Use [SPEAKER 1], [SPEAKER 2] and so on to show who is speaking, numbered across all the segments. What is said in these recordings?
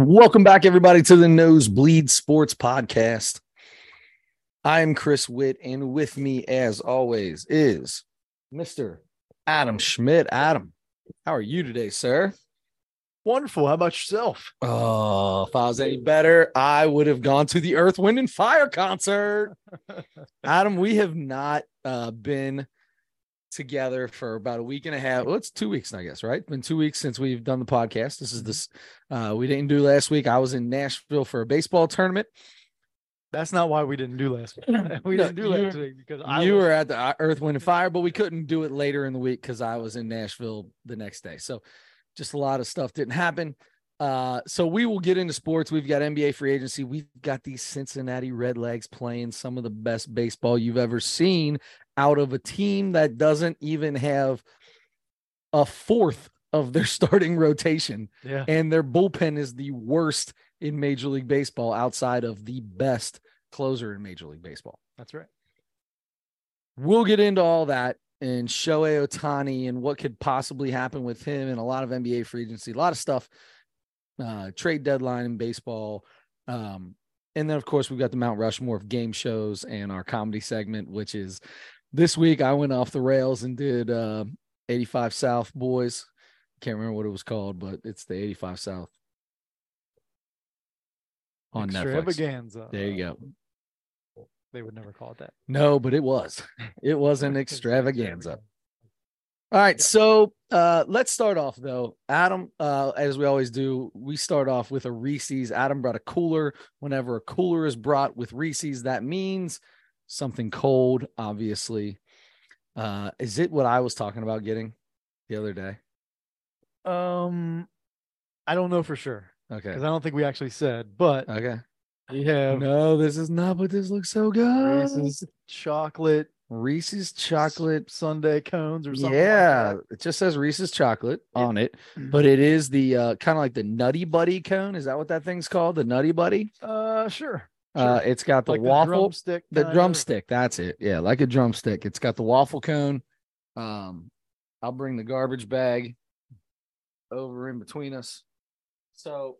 [SPEAKER 1] Welcome back, everybody, to the Nosebleed Sports Podcast. I am Chris Witt, and with me, as always, is Mr. Adam Schmidt. Adam, how are you today, sir?
[SPEAKER 2] Wonderful. How about yourself?
[SPEAKER 1] Oh, if I was any better, I would have gone to the Earth, Wind, and Fire concert. Adam, we have not uh, been together for about a week and a half. Well, it's two weeks, I guess, right? Been two weeks since we've done the podcast. This is this uh, we didn't do last week. I was in Nashville for a baseball tournament.
[SPEAKER 2] That's not why we didn't do last week. We
[SPEAKER 1] No,
[SPEAKER 2] didn't do
[SPEAKER 1] you-
[SPEAKER 2] last week because I
[SPEAKER 1] you
[SPEAKER 2] was-
[SPEAKER 1] were at the uh, Earth, Wind, and Fire, but we couldn't do it later in the week because I was in Nashville the next day. So just a lot of stuff didn't happen. Uh, so we will get into sports. We've got NBA free agency. We've got these Cincinnati Redlegs playing some of the best baseball you've ever seen out of a team that doesn't even have a fourth of their starting rotation
[SPEAKER 2] yeah.
[SPEAKER 1] and their bullpen is the worst in Major League Baseball outside of the best closer in Major League Baseball.
[SPEAKER 2] That's right.
[SPEAKER 1] We'll get into all that and Shohei Ohtani and what could possibly happen with him and a lot of NBA free agency, a lot of stuff, uh, trade deadline in baseball. Um, and then, of course, we've got the Mount Rushmore of game shows and our comedy segment, which is this week I went off the rails and did uh, 85 South Boys. Can't remember what it was called, but it's the 85 South on Netflix.
[SPEAKER 2] Extravaganza.
[SPEAKER 1] There you go.
[SPEAKER 2] They would never call it that.
[SPEAKER 1] No, but it was. It was an extravaganza. All right, so uh, let's start off though. Adam, uh, as we always do, we start off with a Reese's. Adam brought a cooler. Whenever a cooler is brought with Reese's, that means something cold, obviously. Uh, is it what I was talking about getting the other day?
[SPEAKER 2] Um, I don't know for sure
[SPEAKER 1] Okay.
[SPEAKER 2] because I don't think we actually said, but
[SPEAKER 1] Okay.
[SPEAKER 2] we have
[SPEAKER 1] No, this is not, but this looks so good.
[SPEAKER 2] Reese's chocolate
[SPEAKER 1] Reese's chocolate.
[SPEAKER 2] sundae cones or something.
[SPEAKER 1] Yeah,
[SPEAKER 2] Like
[SPEAKER 1] it just says Reese's chocolate on it. but it is the uh, kind of like the Nutty Buddy cone. Is that what that thing's called? The Nutty Buddy.
[SPEAKER 2] Uh, sure.
[SPEAKER 1] Uh, it's got the
[SPEAKER 2] like
[SPEAKER 1] waffle,
[SPEAKER 2] the drumstick.
[SPEAKER 1] the drumstick. That's it. Yeah, like a drumstick. It's got the waffle cone. Um, I'll bring the garbage bag over in between us. So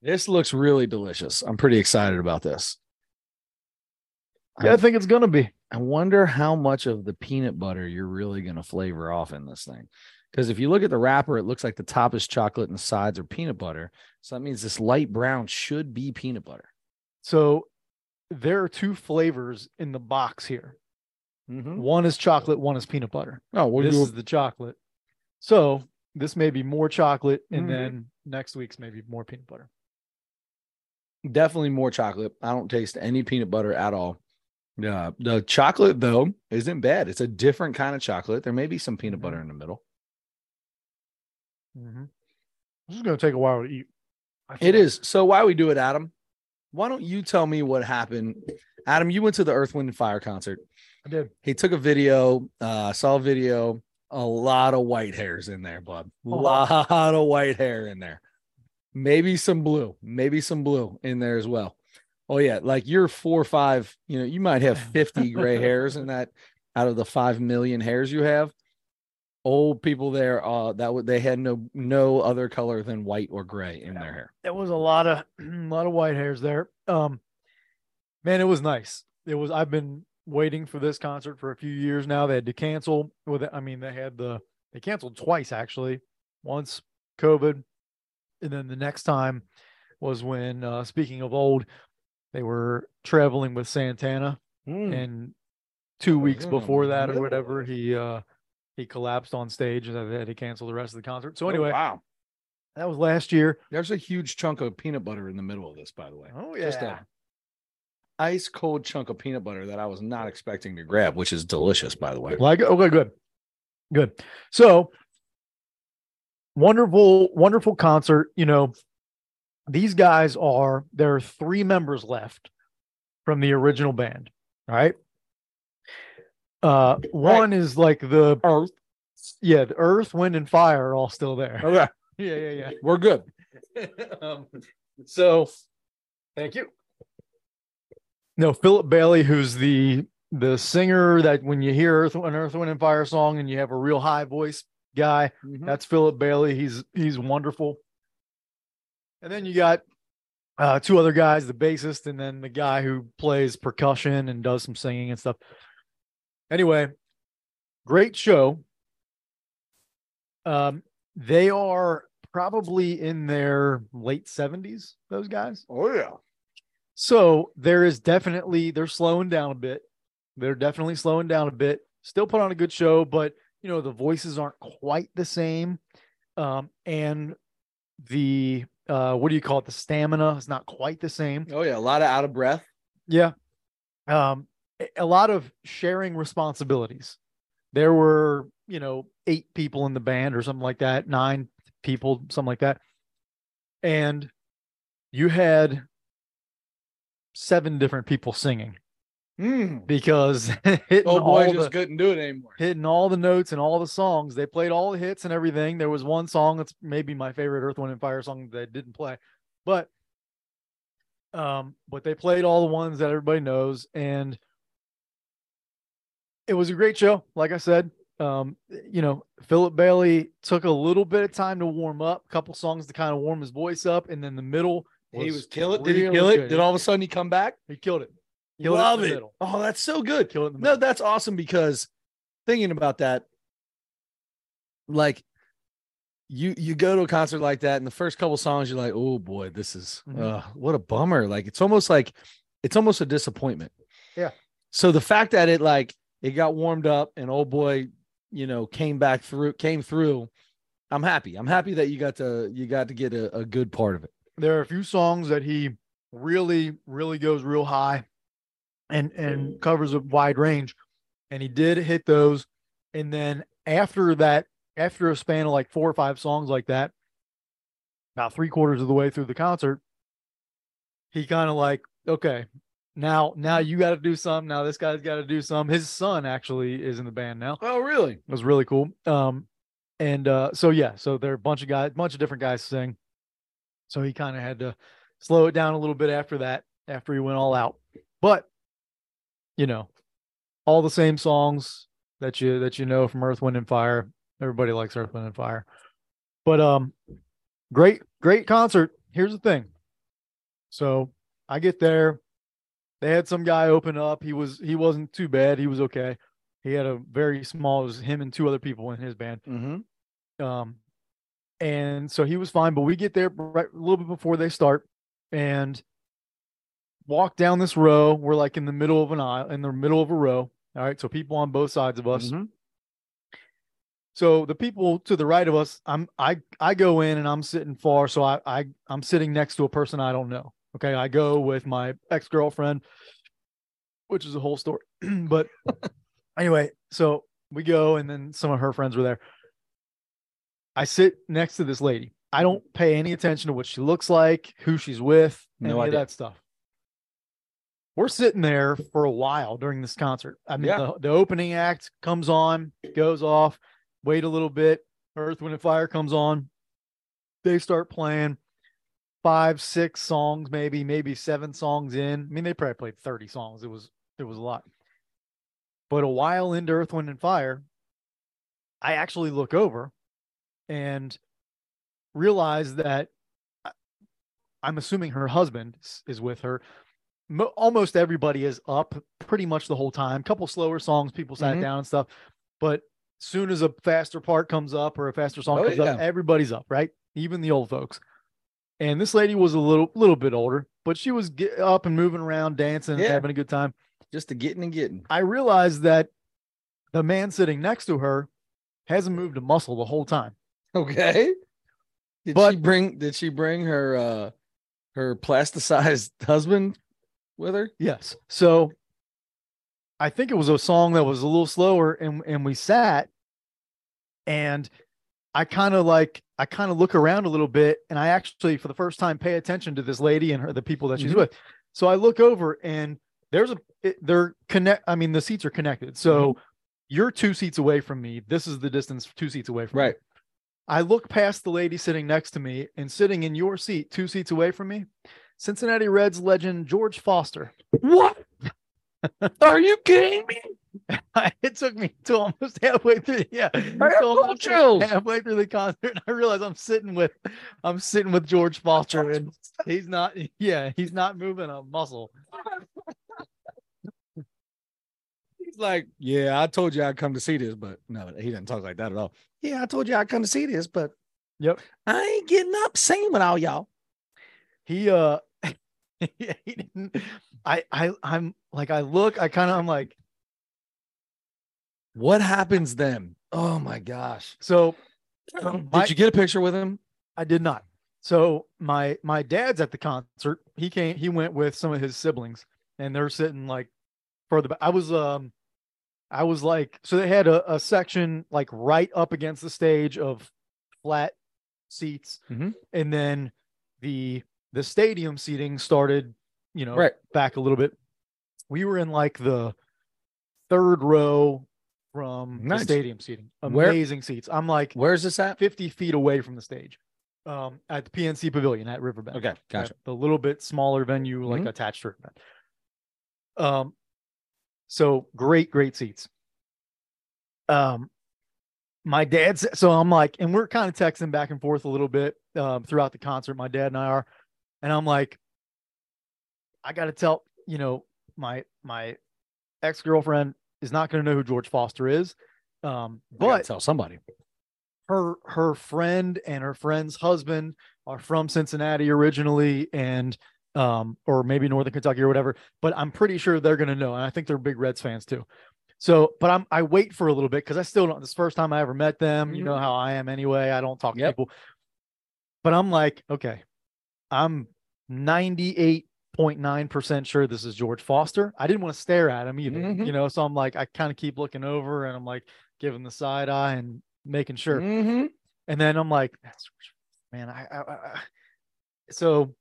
[SPEAKER 1] this looks really delicious. I'm pretty excited about this.
[SPEAKER 2] Yeah, I think it's gonna be.
[SPEAKER 1] I wonder how much of the peanut butter you're really to flavor off in this thing. Because if you look at the wrapper, it looks like the top is chocolate and the sides are peanut butter. So that means this light brown should be peanut butter.
[SPEAKER 2] So there are two flavors in the box here. One is chocolate, one is peanut butter.
[SPEAKER 1] Oh, we'll
[SPEAKER 2] this is the chocolate. So this may be more chocolate, and
[SPEAKER 1] Mhm.
[SPEAKER 2] then next week's maybe more peanut butter.
[SPEAKER 1] definitely more chocolate. I don't taste any peanut butter at all. Yeah, the chocolate though isn't bad. It's a different kind of chocolate. There may be some peanut
[SPEAKER 2] Mhm.
[SPEAKER 1] butter in the middle.
[SPEAKER 2] Mm-hmm. This is gonna take a while to eat.
[SPEAKER 1] It is. So why we do it, Adam? Why don't you tell me what happened? Adam, you went to the Earth, Wind, and Fire concert.
[SPEAKER 2] I did.
[SPEAKER 1] he took a video uh saw a video a lot of white hairs in there bud a lot of white hair in there maybe some blue maybe some blue in there as well oh yeah like you're four or five you know you might have 50 gray hairs in that out of the five million hairs you have old people there uh that would they had no no other color than white or gray in their hair
[SPEAKER 2] There was a lot of a lot of white hairs there. Um, man, it was nice. It was. I've been waiting for this concert for a few years now. They had to cancel. With it. I mean, they had the they canceled twice actually. Once COVID, and then the next time was when uh, speaking of old, they were traveling with Santana,
[SPEAKER 1] Hmm.
[SPEAKER 2] and two weeks before that or
[SPEAKER 1] Mm.
[SPEAKER 2] whatever, he uh he collapsed on stage and had to cancel the rest of the concert. So
[SPEAKER 1] Oh,
[SPEAKER 2] anyway,
[SPEAKER 1] wow
[SPEAKER 2] that was last year.
[SPEAKER 1] there's a huge chunk of peanut butter in the middle of this by the way
[SPEAKER 2] Oh
[SPEAKER 1] Just a ice cold chunk of peanut butter that I was not expecting to grab, which is delicious, by the way.
[SPEAKER 2] Like okay, good, good. So wonderful, wonderful concert. You know, these guys are there are three members left from the original band. All right. Uh, one is like the
[SPEAKER 1] Earth.
[SPEAKER 2] yeah, the Earth, Wind, and Fire are all still there.
[SPEAKER 1] Okay,
[SPEAKER 2] Yeah, yeah, yeah.
[SPEAKER 1] we're good.
[SPEAKER 2] um, so thank you. No, Philip Bailey, who's the the singer that when you hear Earth, an Earth, Wind, and Fire song and you have a real high voice guy,
[SPEAKER 1] Mhm.
[SPEAKER 2] that's Philip Bailey. He's he's wonderful. And then you got uh, two other guys, the bassist, and then the guy who plays percussion and does some singing and stuff. Anyway, great show. Um, they are probably in their late 70s, those guys.
[SPEAKER 1] Oh yeah.
[SPEAKER 2] So there is definitely they're slowing down a bit. They're definitely slowing down a bit. Still put on a good show, but you know the voices aren't quite the same, um, and the uh, what do you call it? The stamina is not quite the same.
[SPEAKER 1] Oh yeah, a lot of out of breath.
[SPEAKER 2] Yeah, um, a- lot of sharing responsibilities. There were you know eight people in the band or something like that, nine people, something like that, and you had seven different people singing
[SPEAKER 1] Mm.
[SPEAKER 2] because hitting
[SPEAKER 1] Oh
[SPEAKER 2] all
[SPEAKER 1] boy,
[SPEAKER 2] the,
[SPEAKER 1] just couldn't do it anymore.
[SPEAKER 2] hitting all the notes and all the songs. They played all the hits and everything. There was one song that's maybe my favorite Earth, Wind, and Fire song that didn't play, but um, but they played all the ones that everybody knows, and it was a great show. Like I said, um, you know, Philip Bailey took a little bit of time to warm up, a couple songs to kind of warm his voice up, and then the middle
[SPEAKER 1] he was killing. It. Did he kill it?
[SPEAKER 2] good.
[SPEAKER 1] Did all of a sudden he come back?
[SPEAKER 2] he killed it. Killed
[SPEAKER 1] Love
[SPEAKER 2] the
[SPEAKER 1] it. Oh, that's so good.
[SPEAKER 2] Killed it in the
[SPEAKER 1] No, that's awesome because thinking about that, like you you go to a concert like that, and the first couple songs you're like, oh boy, this is
[SPEAKER 2] Mhm.
[SPEAKER 1] uh, what a bummer. Like it's almost like it's almost a disappointment.
[SPEAKER 2] Yeah.
[SPEAKER 1] So the fact that it like it got warmed up and old boy, you know, came back through, came through. I'm happy. I'm happy that you got to you got to get a, a good part of it.
[SPEAKER 2] there are a few songs that he really really goes real high and and mm-hmm. covers a wide range and he did hit those and then after that after a span of like four or five songs like that about three quarters of the way through the concert he kind of like okay now now you got to do some now this guy's got to do some his son actually is in the band now
[SPEAKER 1] Oh, really?
[SPEAKER 2] it was really cool. Um, and uh, so yeah, so there are a bunch of guys, bunch of different guys sing. So he kind of had to slow it down a little bit after that, after he went all out. But you know, all the same songs that you that you know from Earth, Wind, and Fire. Everybody likes Earth, Wind, and Fire. But um, great, great concert. Here's the thing. So I get there. They had some guy open up. He was he wasn't too bad. He was okay. He had a very small. It was him and two other people in his band.
[SPEAKER 1] Mm-hmm.
[SPEAKER 2] Um, and so he was fine. But we get there right a little bit before they start, and walk down this row. We're like in the middle of an aisle, in the middle of a row. All right, so people on both sides of us.
[SPEAKER 1] Mhm.
[SPEAKER 2] So the people to the right of us, I'm I I go in and I'm sitting far, so I I I'm sitting next to a person I don't know. Okay, I go with my ex girlfriend, which is a whole story. but anyway, so we go, and then some of her friends were there. I sit next to this lady. I don't pay any attention to what she looks like, who she's with,
[SPEAKER 1] No
[SPEAKER 2] any of that stuff. We're sitting there for a while during this concert. I mean,
[SPEAKER 1] Yeah.
[SPEAKER 2] the, the opening act comes on, goes off, wait a little bit. Earth, Wind, and Fire comes on. They start playing five, six songs, maybe, maybe seven songs in. I mean, they probably played 30 songs. It was it was a lot. But a while into Earth, Wind, and Fire, I actually look over and realize that I- I'm assuming her husband is with her. Mo- almost everybody is up pretty much the whole time. couple slower songs, people sat
[SPEAKER 1] Mhm.
[SPEAKER 2] down and stuff. But soon as a faster part comes up or a faster song
[SPEAKER 1] Oh,
[SPEAKER 2] comes up, everybody's up, right? Even the old folks. And this lady was a little little bit older, but she was get up and moving around, dancing,
[SPEAKER 1] Yeah.
[SPEAKER 2] having a good time.
[SPEAKER 1] Just to getting and getting.
[SPEAKER 2] I realized that the man sitting next to her hasn't moved a muscle the whole time.
[SPEAKER 1] Okay. Did
[SPEAKER 2] But-
[SPEAKER 1] she bring did she bring her uh her plasticized husband with her?
[SPEAKER 2] Yes. So I think it was a song that was a little slower and and we sat and I kind of like I kind of look around a little bit and I actually for the first time pay attention to this lady and her the people that she's
[SPEAKER 1] Mhm.
[SPEAKER 2] with. So I look over and there's a it, they're connect I mean the seats are connected. So you're two seats away from me. This is the distance two seats away from me.
[SPEAKER 1] Right.
[SPEAKER 2] I look past the lady sitting next to me and sitting in your seat, two seats away from me, Cincinnati Reds legend George Foster.
[SPEAKER 1] What? Are you kidding me?
[SPEAKER 2] it took me to almost halfway through. Yeah, almost
[SPEAKER 1] chills.
[SPEAKER 2] halfway through the concert, and I realized I'm sitting with, I'm sitting with George Foster, and he's not. Yeah, he's not moving a muscle.
[SPEAKER 1] He's like, yeah, I told you I'd come to see this, but no, he didn't talk like that at all. Yeah, I told you I'd come to see this, but
[SPEAKER 2] Yep.
[SPEAKER 1] I ain't getting up singing with all y'all.
[SPEAKER 2] He uh, he didn't. I I I'm like I look. I kind of I'm like
[SPEAKER 1] What happens then? Oh my gosh.
[SPEAKER 2] so.
[SPEAKER 1] Did
[SPEAKER 2] my-
[SPEAKER 1] you get a picture with him?
[SPEAKER 2] I did not. So my my dad's at the concert. He came. He went with some of his siblings, and they're sitting like further back. I was um, I was like, so they had a, a section like right up against the stage of flat seats,
[SPEAKER 1] Mhm.
[SPEAKER 2] and then the the stadium seating started, you know,
[SPEAKER 1] Right.
[SPEAKER 2] back a little bit. We were in like the third row from
[SPEAKER 1] Nice.
[SPEAKER 2] the stadium seating.
[SPEAKER 1] Where-
[SPEAKER 2] Amazing seats. I'm like
[SPEAKER 1] Where's this at?
[SPEAKER 2] 50 feet away from the stage um, at the PNC Pavilion at Riverbend.
[SPEAKER 1] Okay, gotcha.
[SPEAKER 2] The little bit smaller venue, like
[SPEAKER 1] Mhm.
[SPEAKER 2] attached to Riverbend. Um, so great, great seats. Um, my dad's so I'm like, and we're kind of texting back and forth a little bit um, throughout the concert. My dad and I are, and I'm like, I got to tell you know my my ex girlfriend is not going to know who George Foster is, um, but
[SPEAKER 1] tell somebody.
[SPEAKER 2] her her friend and her friend's husband are from Cincinnati originally and um or maybe Northern Kentucky or whatever, but I'm pretty sure they're going to know and I think they're big Reds fans too. So, but I'm I wait for a little bit cuz I still don't this is the first time I ever met them, you know how I am anyway. I don't talk to people. But I'm like, okay. I'm 98.9% sure this is George Foster. I didn't want to stare at him either,
[SPEAKER 1] Mhm.
[SPEAKER 2] you know, so I'm like I kind of keep looking over and I'm like giving the side eye and making sure.
[SPEAKER 1] Mhm.
[SPEAKER 2] And then I'm like, man, I, I, I so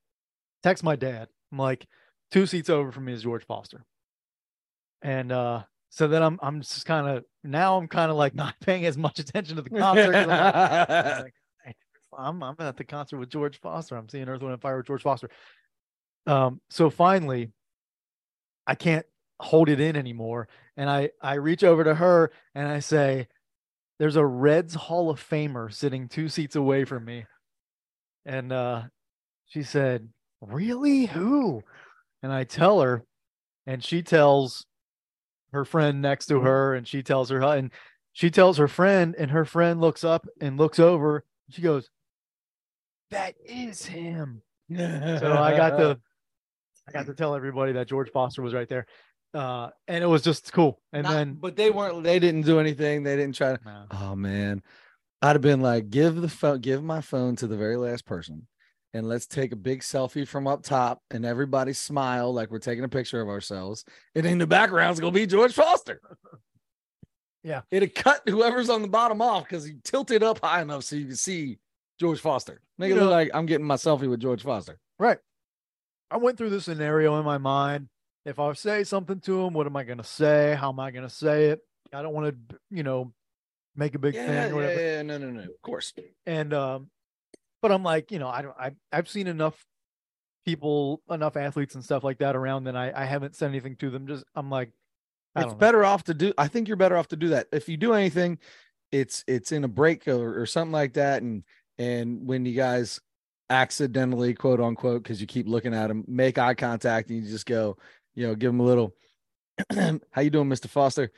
[SPEAKER 2] text my dad. I'm like, two seats over from me is George Foster. And uh so then I'm I'm just kind of now I'm kind of like not paying as much attention to the concert. I'm like, I'm like, "Hey, I'm I'm at the concert with George Foster. I'm seeing Earth, Wind, and Fire with George Foster. Um, so finally, I can't hold it in anymore, and I I reach over to her and I say, "There's a Reds Hall of Famer sitting two seats away from me," and uh, she said, "Really? Who?" And I tell her, and she tells her friend next to her, and she tells her, and she tells her friend, and her friend looks up and looks over. She goes, "That is him." So I got to, I got to tell everybody that George Foster was right there, uh, and it was just cool. And
[SPEAKER 1] Not-
[SPEAKER 2] then,
[SPEAKER 1] but they weren't. They didn't do anything. They didn't try to.
[SPEAKER 2] Nah.
[SPEAKER 1] Oh man, I'd have been like, give the phone, give my phone to the very last person, and let's take a big selfie from up top, and everybody smile like we're taking a picture of ourselves, and in the background's gonna be George Foster.
[SPEAKER 2] Yeah.
[SPEAKER 1] it'd cut whoever's on the bottom off because he tilted up high enough so you can see George Foster. Make
[SPEAKER 2] You
[SPEAKER 1] it look like I'm getting my selfie with George Foster.
[SPEAKER 2] right, I went through the scenario in my mind. If I say something to him, what am I going to say? How am I going to say it? I don't want to, you know, make a big
[SPEAKER 1] Yeah,
[SPEAKER 2] thing or
[SPEAKER 1] yeah,
[SPEAKER 2] whatever.
[SPEAKER 1] yeah, no, no, no. Of course.
[SPEAKER 2] and um but i'm like you know i don't I, i've seen enough people enough athletes and stuff like that around that i i haven't said anything to them just i'm like I
[SPEAKER 1] it's
[SPEAKER 2] know.
[SPEAKER 1] better off to do i think you're better off to do that if you do anything it's it's in a break or, or something like that and and when you guys accidentally quote unquote because you keep looking at them make eye contact and you just go you know give them a little how you doing mr foster?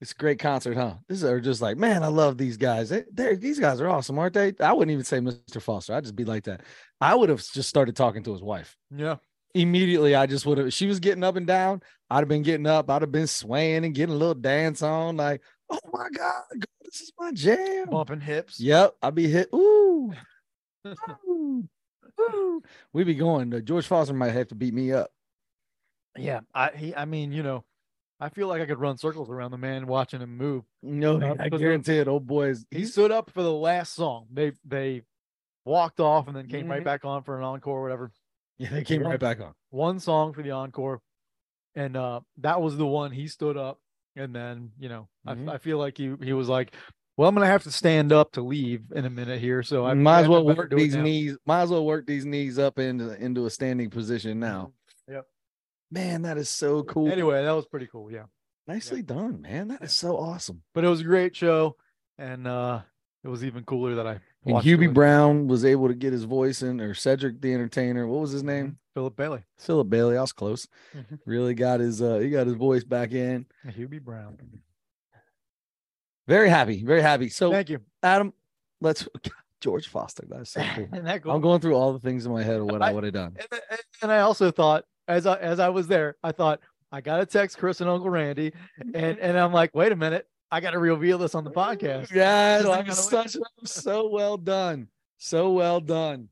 [SPEAKER 1] It's a great concert huh? This is just like man i love these guys. They, these guys are awesome aren't they? I wouldn't even say mr foster. I'd just be like that. I would have just started talking to his wife.
[SPEAKER 2] Yeah.
[SPEAKER 1] Immediately I just would have she was getting up and down, I'd have been getting up, I'd have been swaying and getting a little dance on, like, oh my god, this is my jam.
[SPEAKER 2] bumping hips
[SPEAKER 1] Yep, I'd be hit. Ooh. ooh, ooh. We be going. George Foster might have to beat me up.
[SPEAKER 2] yeah i he i mean you know i feel like i could run circles around the man watching him move
[SPEAKER 1] No,
[SPEAKER 2] Uh,
[SPEAKER 1] I guarantee it. Old boys,
[SPEAKER 2] he stood up for the last song they they walked off and then came right
[SPEAKER 1] Mhm.
[SPEAKER 2] back on for an encore or whatever
[SPEAKER 1] yeah, they came right back on.
[SPEAKER 2] one song for the encore and uh that was the one he stood up and then you know
[SPEAKER 1] Mhm.
[SPEAKER 2] I, I feel like he he was like well i'm gonna have to stand up to leave in a minute here so i
[SPEAKER 1] might as well work these knees. Might as well work these knees up into into a standing position now.
[SPEAKER 2] yep
[SPEAKER 1] Man, that is so cool.
[SPEAKER 2] Anyway, that was pretty cool. Yeah.
[SPEAKER 1] Nicely done, man. That is so awesome.
[SPEAKER 2] But it was a great show. And uh it was even cooler that I
[SPEAKER 1] And
[SPEAKER 2] watched it
[SPEAKER 1] Hubie Brown was able to get his voice in, or Cedric the Entertainer. What was his name?
[SPEAKER 2] Philip Bailey.
[SPEAKER 1] Philip Bailey. I was close.
[SPEAKER 2] Mhm.
[SPEAKER 1] Really got his uh he got his voice back in.
[SPEAKER 2] Hubie Brown.
[SPEAKER 1] Very happy, very happy. So
[SPEAKER 2] Thank you.
[SPEAKER 1] Adam, let's George Foster. That's so cool.
[SPEAKER 2] goal.
[SPEAKER 1] I'm going through all the things in my head of what I
[SPEAKER 2] I-
[SPEAKER 1] would have done.
[SPEAKER 2] and, and- and I also thought as I as I was there, I thought I gotta text Chris and Uncle Randy, and and I'm like, wait a minute, I gotta reveal this on the podcast.
[SPEAKER 1] Yeah,
[SPEAKER 2] Just
[SPEAKER 1] that
[SPEAKER 2] like
[SPEAKER 1] was
[SPEAKER 2] on the
[SPEAKER 1] such so well done. So well done.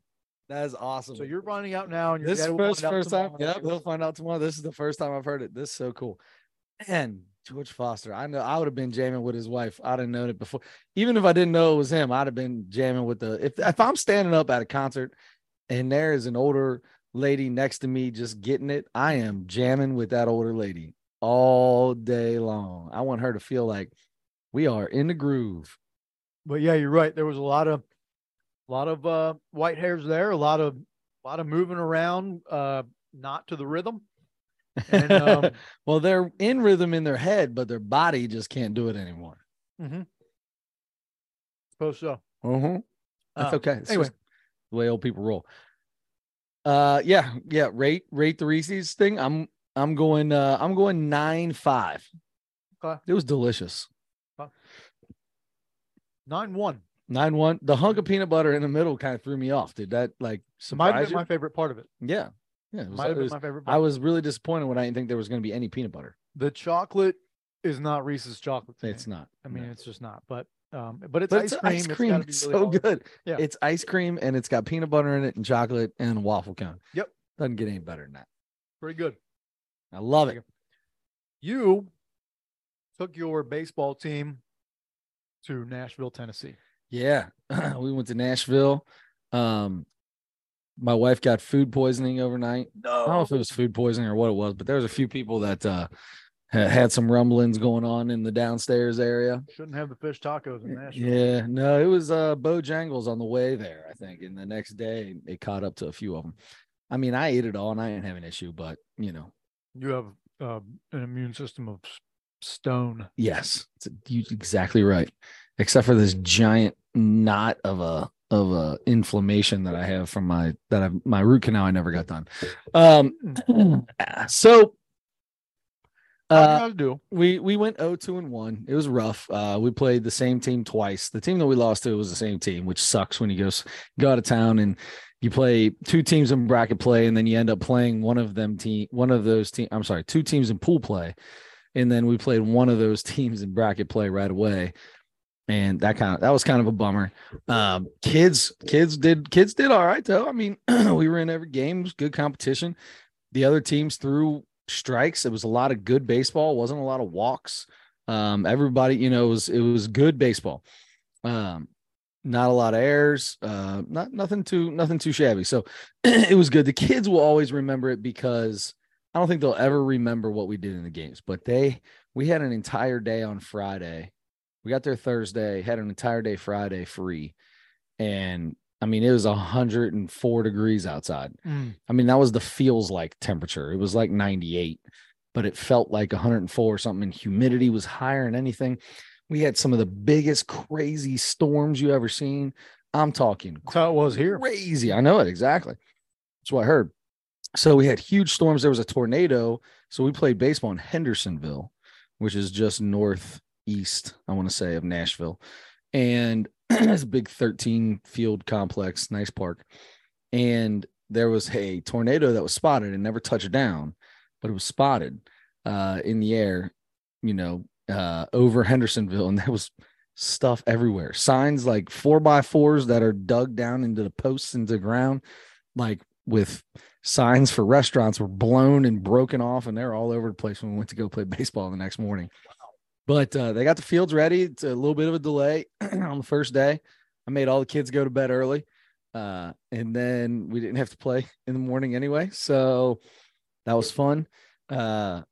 [SPEAKER 1] That is awesome.
[SPEAKER 2] So you're running out now, and
[SPEAKER 1] this first first time. Yep, he'll find out tomorrow. This is the first time I've heard it. This is so cool. And George Foster, I know I would have been jamming with his wife. I'd have known it before. Even if I didn't know it was him, I'd have been jamming with the if if I'm standing up at a concert and there is an older lady next to me just getting it, I am jamming with that older lady all day long. I want her to feel like we are in the groove.
[SPEAKER 2] But yeah, you're right. There was a lot of a lot of uh white hairs there, a lot of a lot of moving around, uh not to the rhythm. And um
[SPEAKER 1] well, they're in rhythm in their head, but their body just can't do it anymore.
[SPEAKER 2] Mm-hmm. suppose so.
[SPEAKER 1] Uh-huh. That's
[SPEAKER 2] Uh,
[SPEAKER 1] okay. It's
[SPEAKER 2] anyway.
[SPEAKER 1] the way old people roll. Uh yeah, yeah. Rate rate the Reese's thing. I'm I'm going uh I'm going nine five.
[SPEAKER 2] Okay.
[SPEAKER 1] It was delicious.
[SPEAKER 2] Nine one.
[SPEAKER 1] Nine one. The hunk of peanut butter in the middle kind of threw me off. Did that like
[SPEAKER 2] Might have been
[SPEAKER 1] you?
[SPEAKER 2] my favorite part of it.
[SPEAKER 1] yeah. Yeah. It was,
[SPEAKER 2] Might have
[SPEAKER 1] it
[SPEAKER 2] been
[SPEAKER 1] was-
[SPEAKER 2] my favorite
[SPEAKER 1] I was really disappointed when I didn't think there was going to be any peanut butter.
[SPEAKER 2] the chocolate is not Reese's chocolate. me.
[SPEAKER 1] It's not.
[SPEAKER 2] I mean,
[SPEAKER 1] no.
[SPEAKER 2] it's just not. But um, but it's
[SPEAKER 1] but
[SPEAKER 2] ice
[SPEAKER 1] it's
[SPEAKER 2] cream.
[SPEAKER 1] ice
[SPEAKER 2] It's
[SPEAKER 1] cream.
[SPEAKER 2] gotta
[SPEAKER 1] It's
[SPEAKER 2] really
[SPEAKER 1] so
[SPEAKER 2] hard.
[SPEAKER 1] good.
[SPEAKER 2] Yeah.
[SPEAKER 1] It's ice cream and it's got peanut butter in it and chocolate and waffle cone.
[SPEAKER 2] Yep.
[SPEAKER 1] Doesn't get any better than that.
[SPEAKER 2] Pretty good.
[SPEAKER 1] I love it.
[SPEAKER 2] You took your baseball team to Nashville, Tennessee.
[SPEAKER 1] Yeah. we went to Nashville. Um, my wife got food poisoning overnight. I don't know if it was food poisoning or what it was, but there was a few people that uh had some rumblings going on in the downstairs area.
[SPEAKER 2] Shouldn't have the fish tacos in Nashville.
[SPEAKER 1] Yeah, no, it was uh Bojangles on the way there, I think. And the next day it caught up to a few of them. I mean, I ate it all and I didn't have an issue, but you know,
[SPEAKER 2] You have uh, an immune system of s- stone.
[SPEAKER 1] yes, it's you exactly right. Except for this giant knot of a of a inflammation that I have from my that I my root canal I never got done. Um so uh
[SPEAKER 2] do?
[SPEAKER 1] we we went 0-2 and 1 it was rough uh we played the same team twice the team that we lost to was the same team which sucks when you go go out of town and you play two teams in bracket play and then you end up playing one of them team one of those team i'm sorry two teams in pool play and then we played one of those teams in bracket play right away and that kind of that was kind of a bummer um kids kids did kids did all right though i mean we were in every game it was good competition the other teams threw strikes. It was a lot of good baseball. Wasn't a lot of walks. Um, everybody, you know, it was it was good baseball. Um, not a lot of errors. Uh, not nothing too nothing too shabby. So it was good. The kids will always remember it because I don't think they'll ever remember what we did in the games. But they we had an entire day on Friday. We got there Thursday, had an entire day Friday free, and I mean it was 104 degrees outside.
[SPEAKER 2] Mm.
[SPEAKER 1] I mean, that was the feels like temperature. It was like 98, but it felt like 104 or something. And humidity was higher than anything. We had some of the biggest crazy storms you ever seen. I'm talking
[SPEAKER 2] That's how it was here.
[SPEAKER 1] crazy. I know it exactly. That's what I heard. So we had huge storms. There was a tornado. So we played baseball in Hendersonville, which is just northeast, I want to say, of Nashville. And it's a big 13 field complex, nice park. And there was a tornado that was spotted and never touched down, but it was spotted uh, in the air, you know, uh, over Hendersonville. And there was stuff everywhere. Signs like four by fours that are dug down into the posts into the ground, like with signs for restaurants were blown and broken off, and they're all over the place when we went to go play baseball the next morning. But uh, they got the fields ready. It's a little bit of a delay on the first day. I made all the kids go to bed early. Uh, and then we didn't have to play in the morning anyway. So that was fun. Uh,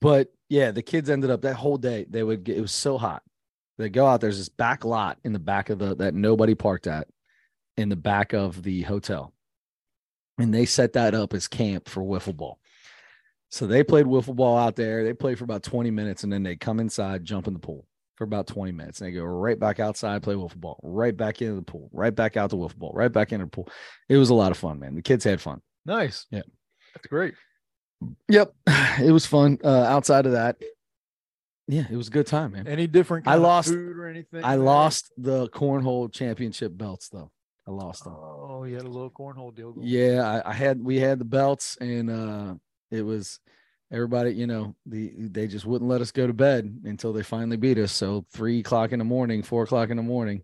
[SPEAKER 1] but yeah, the kids ended up that whole day. They would get, it was so hot. They go out, there's this back lot in the back of the, that nobody parked at in the back of the hotel. And they set that up as camp for wiffle ball. So they played wiffle ball out there. They played for about 20 minutes and then they come inside, jump in the pool for about 20 minutes. And they go right back outside, play wiffle ball, right back into the pool, right back out to wiffle ball, right back into the pool. It was a lot of fun, man. The kids had fun.
[SPEAKER 2] Nice.
[SPEAKER 1] Yeah.
[SPEAKER 2] That's great.
[SPEAKER 1] Yep. It was fun. Uh, outside of that, yeah, it was a good time, man.
[SPEAKER 2] Any different
[SPEAKER 1] I lost-
[SPEAKER 2] food or anything?
[SPEAKER 1] I
[SPEAKER 2] there?
[SPEAKER 1] lost the cornhole championship belts though. I lost them.
[SPEAKER 2] Oh, you had a little cornhole deal going.
[SPEAKER 1] Yeah, I, I had we had the belts and uh it was everybody, you know, the they just wouldn't let us go to bed until they finally beat us. So three o'clock in the morning, four o'clock in the morning,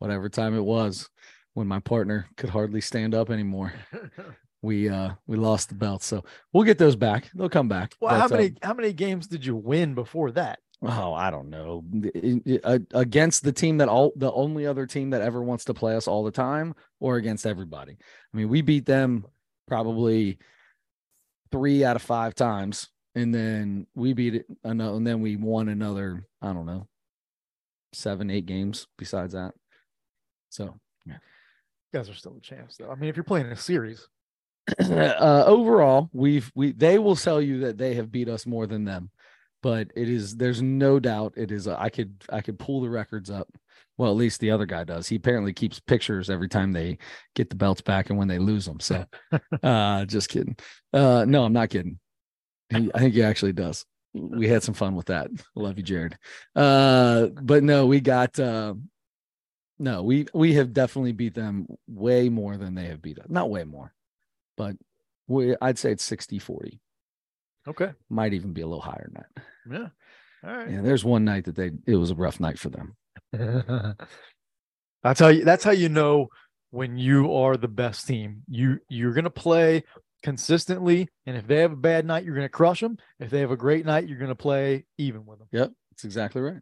[SPEAKER 1] whatever time it was, when my partner could hardly stand up anymore, we uh we lost the belts. So we'll get those back. They'll come back.
[SPEAKER 2] well, how
[SPEAKER 1] But, uh,
[SPEAKER 2] many how many games did you win before that?
[SPEAKER 1] Oh, I don't know. Against the team that all the only other team that ever wants to play us all the time, or against everybody. I mean, we beat them probably three out of five times, and then we beat it another, and then we won another. I don't know, seven, eight games besides that. So, yeah.
[SPEAKER 2] You guys are still a champs, though. I mean, if you're playing a series,
[SPEAKER 1] uh, overall, we've we they will tell you that they have beat us more than them, but it is there's no doubt it is. A, I could I could pull the records up. Well, at least the other guy does. He apparently keeps pictures every time they get the belts back and when they lose them. So, uh, just kidding. Uh, no, I'm not kidding. He, I think he actually does. We had some fun with that. Love you, Jared. Uh, but no, we got. Uh, no, we we have definitely beat them way more than they have beat us. Not way more but we I'd say it's 60 40.
[SPEAKER 2] Okay,
[SPEAKER 1] Might even be a little higher than that.
[SPEAKER 2] yeah, all right.
[SPEAKER 1] Yeah, there's one night that they it was a rough night for them.
[SPEAKER 2] that's how you that's how you know when you are the best team. You you're gonna play consistently, and if they have a bad night, you're gonna crush them. If they have a great night, you're gonna play even with them.
[SPEAKER 1] Yep, that's exactly right.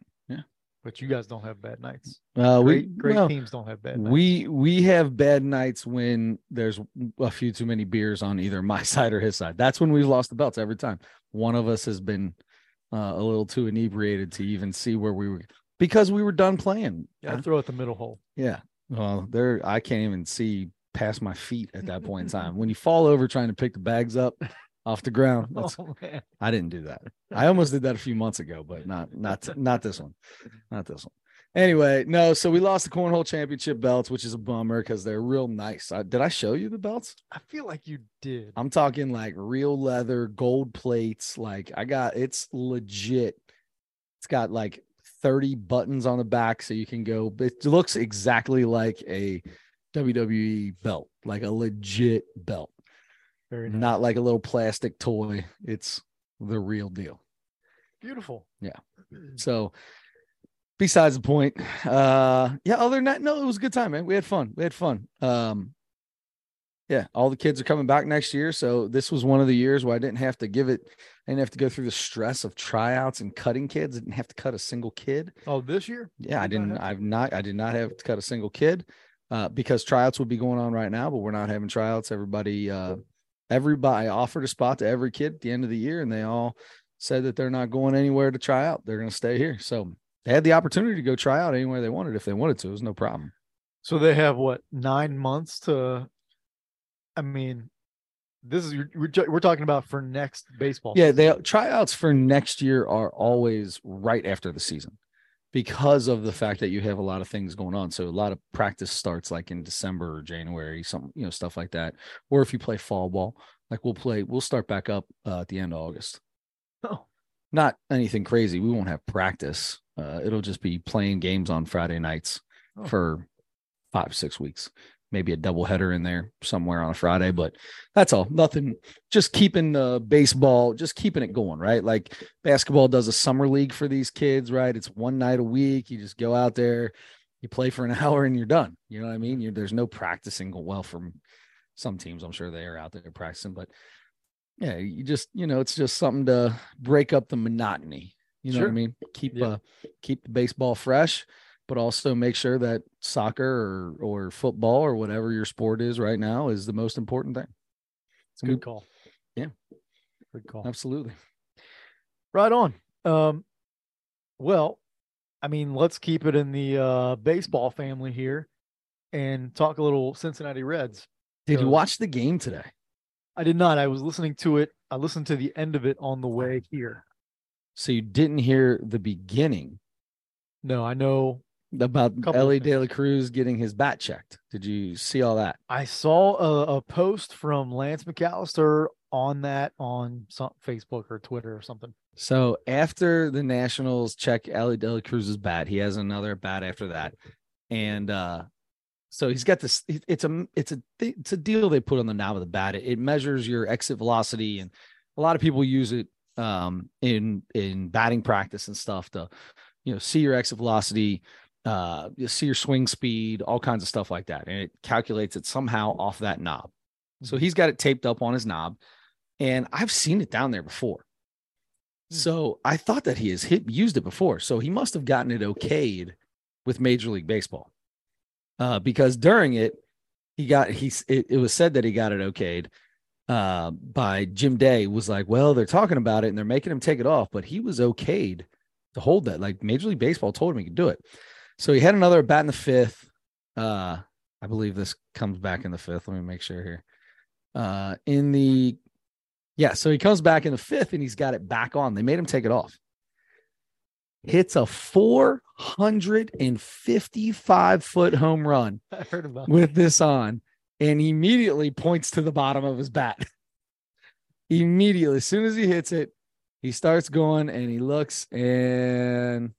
[SPEAKER 2] But you guys don't have bad nights.
[SPEAKER 1] Uh, we
[SPEAKER 2] Great, great
[SPEAKER 1] well,
[SPEAKER 2] teams don't have bad nights.
[SPEAKER 1] we we have bad nights when there's a few too many beers on either my side or his side. That's when we've lost the belts every time. One of us has been uh, a little too inebriated to even see where we were because we were done playing.
[SPEAKER 2] yeah, throw at the middle hole.
[SPEAKER 1] Yeah. Well, there I can't even see past my feet at that point in time. When you fall over trying to pick the bags up off the ground,
[SPEAKER 2] Oh
[SPEAKER 1] I didn't do that. I almost did that a few months ago, but not not not this one. Not this one. Anyway, no, so we lost the cornhole championship belts, which is a bummer because they're real nice. I, did I show you the belts?
[SPEAKER 2] I feel like you did.
[SPEAKER 1] I'm talking like real leather, gold plates. Like I got it's legit. It's got like 30 buttons on the back so you can go. It looks exactly like a WWE belt, like a legit belt,
[SPEAKER 2] Very nice.
[SPEAKER 1] not like a little plastic toy. It's the real deal.
[SPEAKER 2] beautiful.
[SPEAKER 1] Yeah. So besides the point, uh yeah, other than that, no, it was a good time, man. We had fun. We had fun. Um yeah, all the kids are coming back next year. So this was one of the years where I didn't have to give it, I didn't have to go through the stress of tryouts and cutting kids. I didn't have to cut a single kid.
[SPEAKER 2] Oh, this year?
[SPEAKER 1] Yeah, I didn't. I've not, I did not have to cut a single kid uh because tryouts would be going on right now, but we're not having tryouts. Everybody uh everybody I offered a spot to every kid at the end of the year, and they all said that they're not going anywhere to try out. They're gonna stay here. So they had the opportunity to go try out anywhere they wanted if they wanted to. It was no problem.
[SPEAKER 2] So they have what nine months to? I mean, this is we're, we're talking about for next baseball.
[SPEAKER 1] Yeah, they tryouts for next year are always right after the season because of the fact that you have a lot of things going on. So a lot of practice starts like in December or January, some you know stuff like that. Or if you play fall ball, like we'll play, we'll start back up uh, at the end of August.
[SPEAKER 2] Oh,
[SPEAKER 1] Not anything crazy. We won't have practice. Uh, it'll just be playing games on Friday nights
[SPEAKER 2] Oh.
[SPEAKER 1] for five six weeks. Maybe a double header in there somewhere on a Friday, but that's all. Nothing. Just keeping the baseball, just keeping it going, right? Like basketball does a summer league for these kids, right? It's one night a week. You just go out there, you play for an hour, and you're done. You know what I mean? you there's no practicing. Well, from some teams, I'm sure they are out there practicing, but yeah, you just you know, it's just something to break up the monotony. You know what I mean? Keep
[SPEAKER 2] Yeah.
[SPEAKER 1] uh keep the baseball fresh, but also make sure that soccer or or football or whatever your sport is right now is the most important thing.
[SPEAKER 2] it's a good call.
[SPEAKER 1] Yeah.
[SPEAKER 2] good call.
[SPEAKER 1] Absolutely.
[SPEAKER 2] Right on. Um, well, I mean, let's keep it in the uh, baseball family here and talk a little Cincinnati Reds.
[SPEAKER 1] Did you watch the game today?
[SPEAKER 2] I did not. I was listening to it I listened to the end of it on the way here.
[SPEAKER 1] So you didn't hear the beginning
[SPEAKER 2] No, I know.
[SPEAKER 1] About
[SPEAKER 2] Elly.
[SPEAKER 1] De La Cruz getting his bat checked. Did you see all that?
[SPEAKER 2] I saw a, a post from Lance McAllister on that on some Facebook or Twitter or something.
[SPEAKER 1] So after the Nationals check Elly De La Cruz's bat, he has another bat after that, and uh, so he's got this. It's a it's a it's a deal they put on the knob of the bat. It, it measures your exit velocity, and a lot of people use it um, in in batting practice and stuff to you know see your exit velocity, uh, you see your swing speed, all kinds of stuff like that, and it calculates it somehow off that knob. So
[SPEAKER 2] Mhm.
[SPEAKER 1] he's got it taped up on his knob, and I've seen it down there before.
[SPEAKER 2] Hmm.
[SPEAKER 1] So I thought that he has hit used it before. So he must have gotten it okayed with Major League Baseball. Uh, because during it, he got he's it, it was said that he got it okayed uh by Jim Day was like, well, they're talking about it and they're making him take it off, but he was okayed to hold that. Like Major League Baseball told him he could do it. So he had another bat in the fifth. Uh, I believe this comes back in the fifth. Let me make sure here. Uh, in the yeah, so he comes back in the fifth and he's got it back on. They made him take it off. Hits a 455 foot home run
[SPEAKER 2] I heard about
[SPEAKER 1] with this on and immediately points to the bottom of his bat. immediately, as soon as he hits it, he starts going and he looks and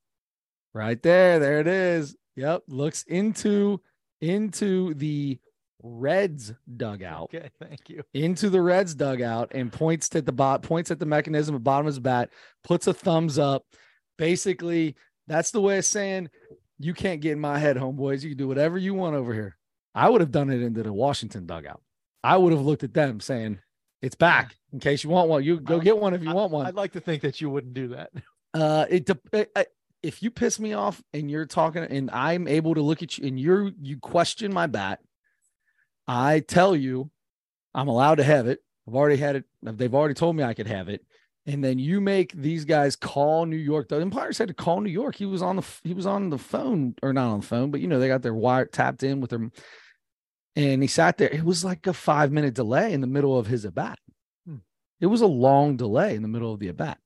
[SPEAKER 1] right there, there it is. Yep, looks into into the Reds dugout
[SPEAKER 2] Okay, thank you.
[SPEAKER 1] into the Reds dugout and points at the bot, points at the mechanism at bottom of his bat, puts a thumbs up. Basically, that's the way of saying you can't get in my head, homeboys. You can do whatever you want over here. I would have done it into the Washington dugout. I would have looked at them saying, It's back in case you want one. You go get one if you want one.
[SPEAKER 2] I'd like to think that you wouldn't do that.
[SPEAKER 1] Uh, it, it, if you piss me off and you're talking and I'm able to look at you and you're you question my bat, I tell you I'm allowed to have it. I've already had it. They've already told me I could have it. And then you make these guys call New York. The Empire said to call New York. He was on the he was on the phone or not on the phone, but you know they got their wire tapped in with their. And he sat there. It was like a five minute delay in the middle of his at bat.
[SPEAKER 2] Hmm.
[SPEAKER 1] It was a long delay in the middle of the at bat.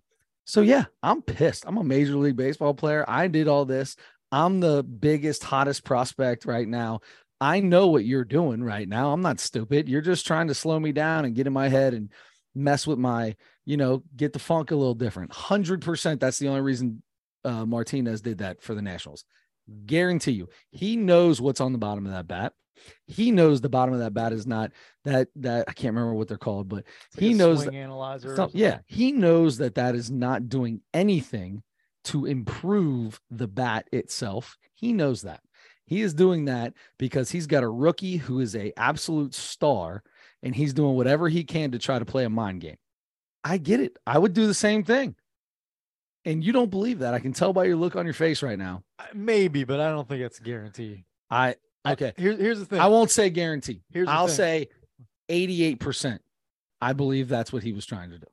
[SPEAKER 1] So yeah, I'm pissed. I'm a major league baseball player. I did all this. I'm the biggest, hottest prospect right now. I know what you're doing right now. I'm not stupid. You're just trying to slow me down and get in my head and mess with my, you know, get the funk a little different. 100% that's the only reason uh, Martinez did that for the Nationals. Guarantee you. He knows what's on the bottom of that bat. He knows the bottom of that bat is not that that I can't remember what they're called, but
[SPEAKER 2] like
[SPEAKER 1] he knows
[SPEAKER 2] swing analyzer. or
[SPEAKER 1] so,
[SPEAKER 2] something.
[SPEAKER 1] yeah, he knows that that is not doing anything to improve the bat itself. He knows that. He is doing that because he's got a rookie who is a absolute star and he's doing whatever he can to try to play a mind game. I get it. I would do the same thing. And you don't believe that. I can tell by your look on your face right now.
[SPEAKER 2] Maybe, but I don't think it's a guarantee.
[SPEAKER 1] I- okay.
[SPEAKER 2] Here, here's the thing.
[SPEAKER 1] I won't say guarantee.
[SPEAKER 2] Here's the
[SPEAKER 1] I'll
[SPEAKER 2] thing.
[SPEAKER 1] say 88%. I believe that's what he was trying to do.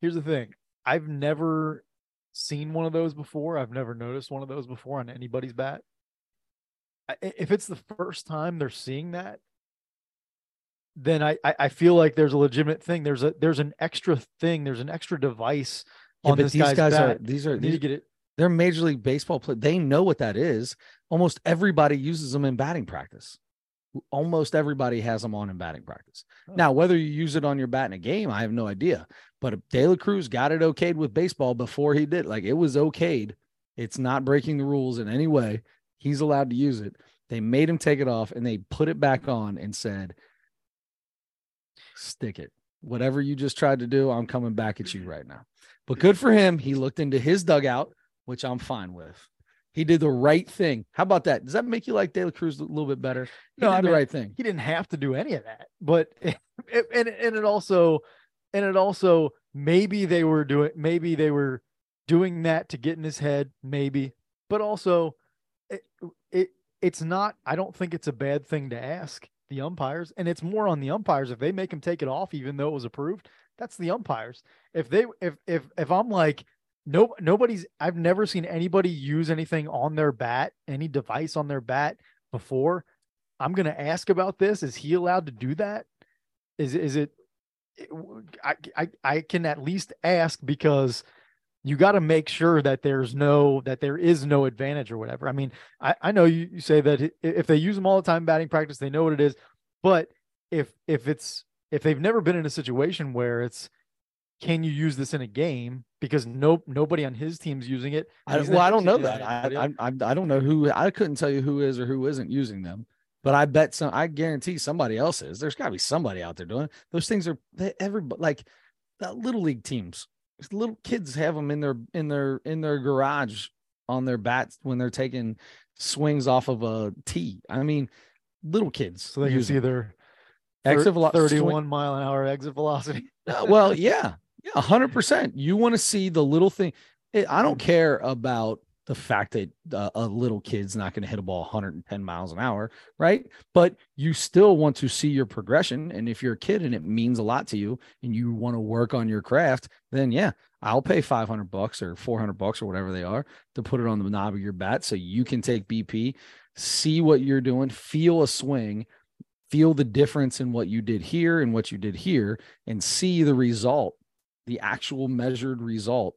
[SPEAKER 2] here's the thing. I've never seen one of those before. I've never noticed one of those before on anybody's bat. If it's the first time they're seeing that, then I, I feel like there's a legitimate thing. There's a there's an extra thing. There's an extra device
[SPEAKER 1] Yeah,
[SPEAKER 2] on this
[SPEAKER 1] these
[SPEAKER 2] guy's
[SPEAKER 1] guys are these are
[SPEAKER 2] need to get it.
[SPEAKER 1] they're major league baseball players. They know what that is. Almost everybody uses them in batting practice. Almost everybody has them on in batting practice.
[SPEAKER 2] Oh.
[SPEAKER 1] Now, whether you use it on your bat in a game, I have no idea. But De La Cruz got it okayed with baseball before he did. Like it was okayed. It's not breaking the rules in any way. He's allowed to use it. They made him take it off and they put it back on and said, stick it. Whatever you just tried to do, I'm coming back at you right now. But good for him. He looked into his dugout, which I'm fine with. He did the right thing. How about that? Does that make you like De La Cruz a little bit better? He
[SPEAKER 2] No,
[SPEAKER 1] did
[SPEAKER 2] I
[SPEAKER 1] the
[SPEAKER 2] mean,
[SPEAKER 1] right thing.
[SPEAKER 2] he didn't have to do any of that but it, and and it also and it also maybe they were doing maybe they were doing that to get in his head maybe but also it, it it's not i don't think it's a bad thing to ask the umpires and it's more on the umpires if they make him take it off even though it was approved that's the umpires if they if if if i'm like no nobody's i've never seen anybody use anything on their bat any device on their bat before I'm going to ask about this. Is he allowed to do that? Is is it eh, I, I I can at least ask because you got to make sure that there's no that there is no advantage or whatever. I mean, I, I know you, you say that if they use them all the time batting practice, they know what it is. But if if it's if they've never been in a situation where it's can you use this in a game because no nobody on his team's using it.
[SPEAKER 1] I, well, I don't know that. I, I I don't know who I couldn't tell you who is or who isn't using them. But I bet some. I guarantee somebody else is. There's got to be somebody out there doing it. Those things are everybody like little league teams. Little kids have them in their in their in their garage on their bats when they're taking swings off of a tee. I mean, little kids.
[SPEAKER 2] So they can see their exit velocity, 31 swing. mile an hour exit velocity.
[SPEAKER 1] uh, well, yeah, yeah, hundred percent. You want to see the little thing. I don't care about the fact that uh, a little kid's not going to hit a ball 110 miles an hour, right? But you still want to see your progression. And if you're a kid and it means a lot to you and you want to work on your craft, then yeah, I'll pay 500 bucks or 400 bucks or whatever they are to put it on the knob of your bat so you can take BP, see what you're doing, feel a swing, feel the difference in what you did here and what you did here, and see the result, the actual measured result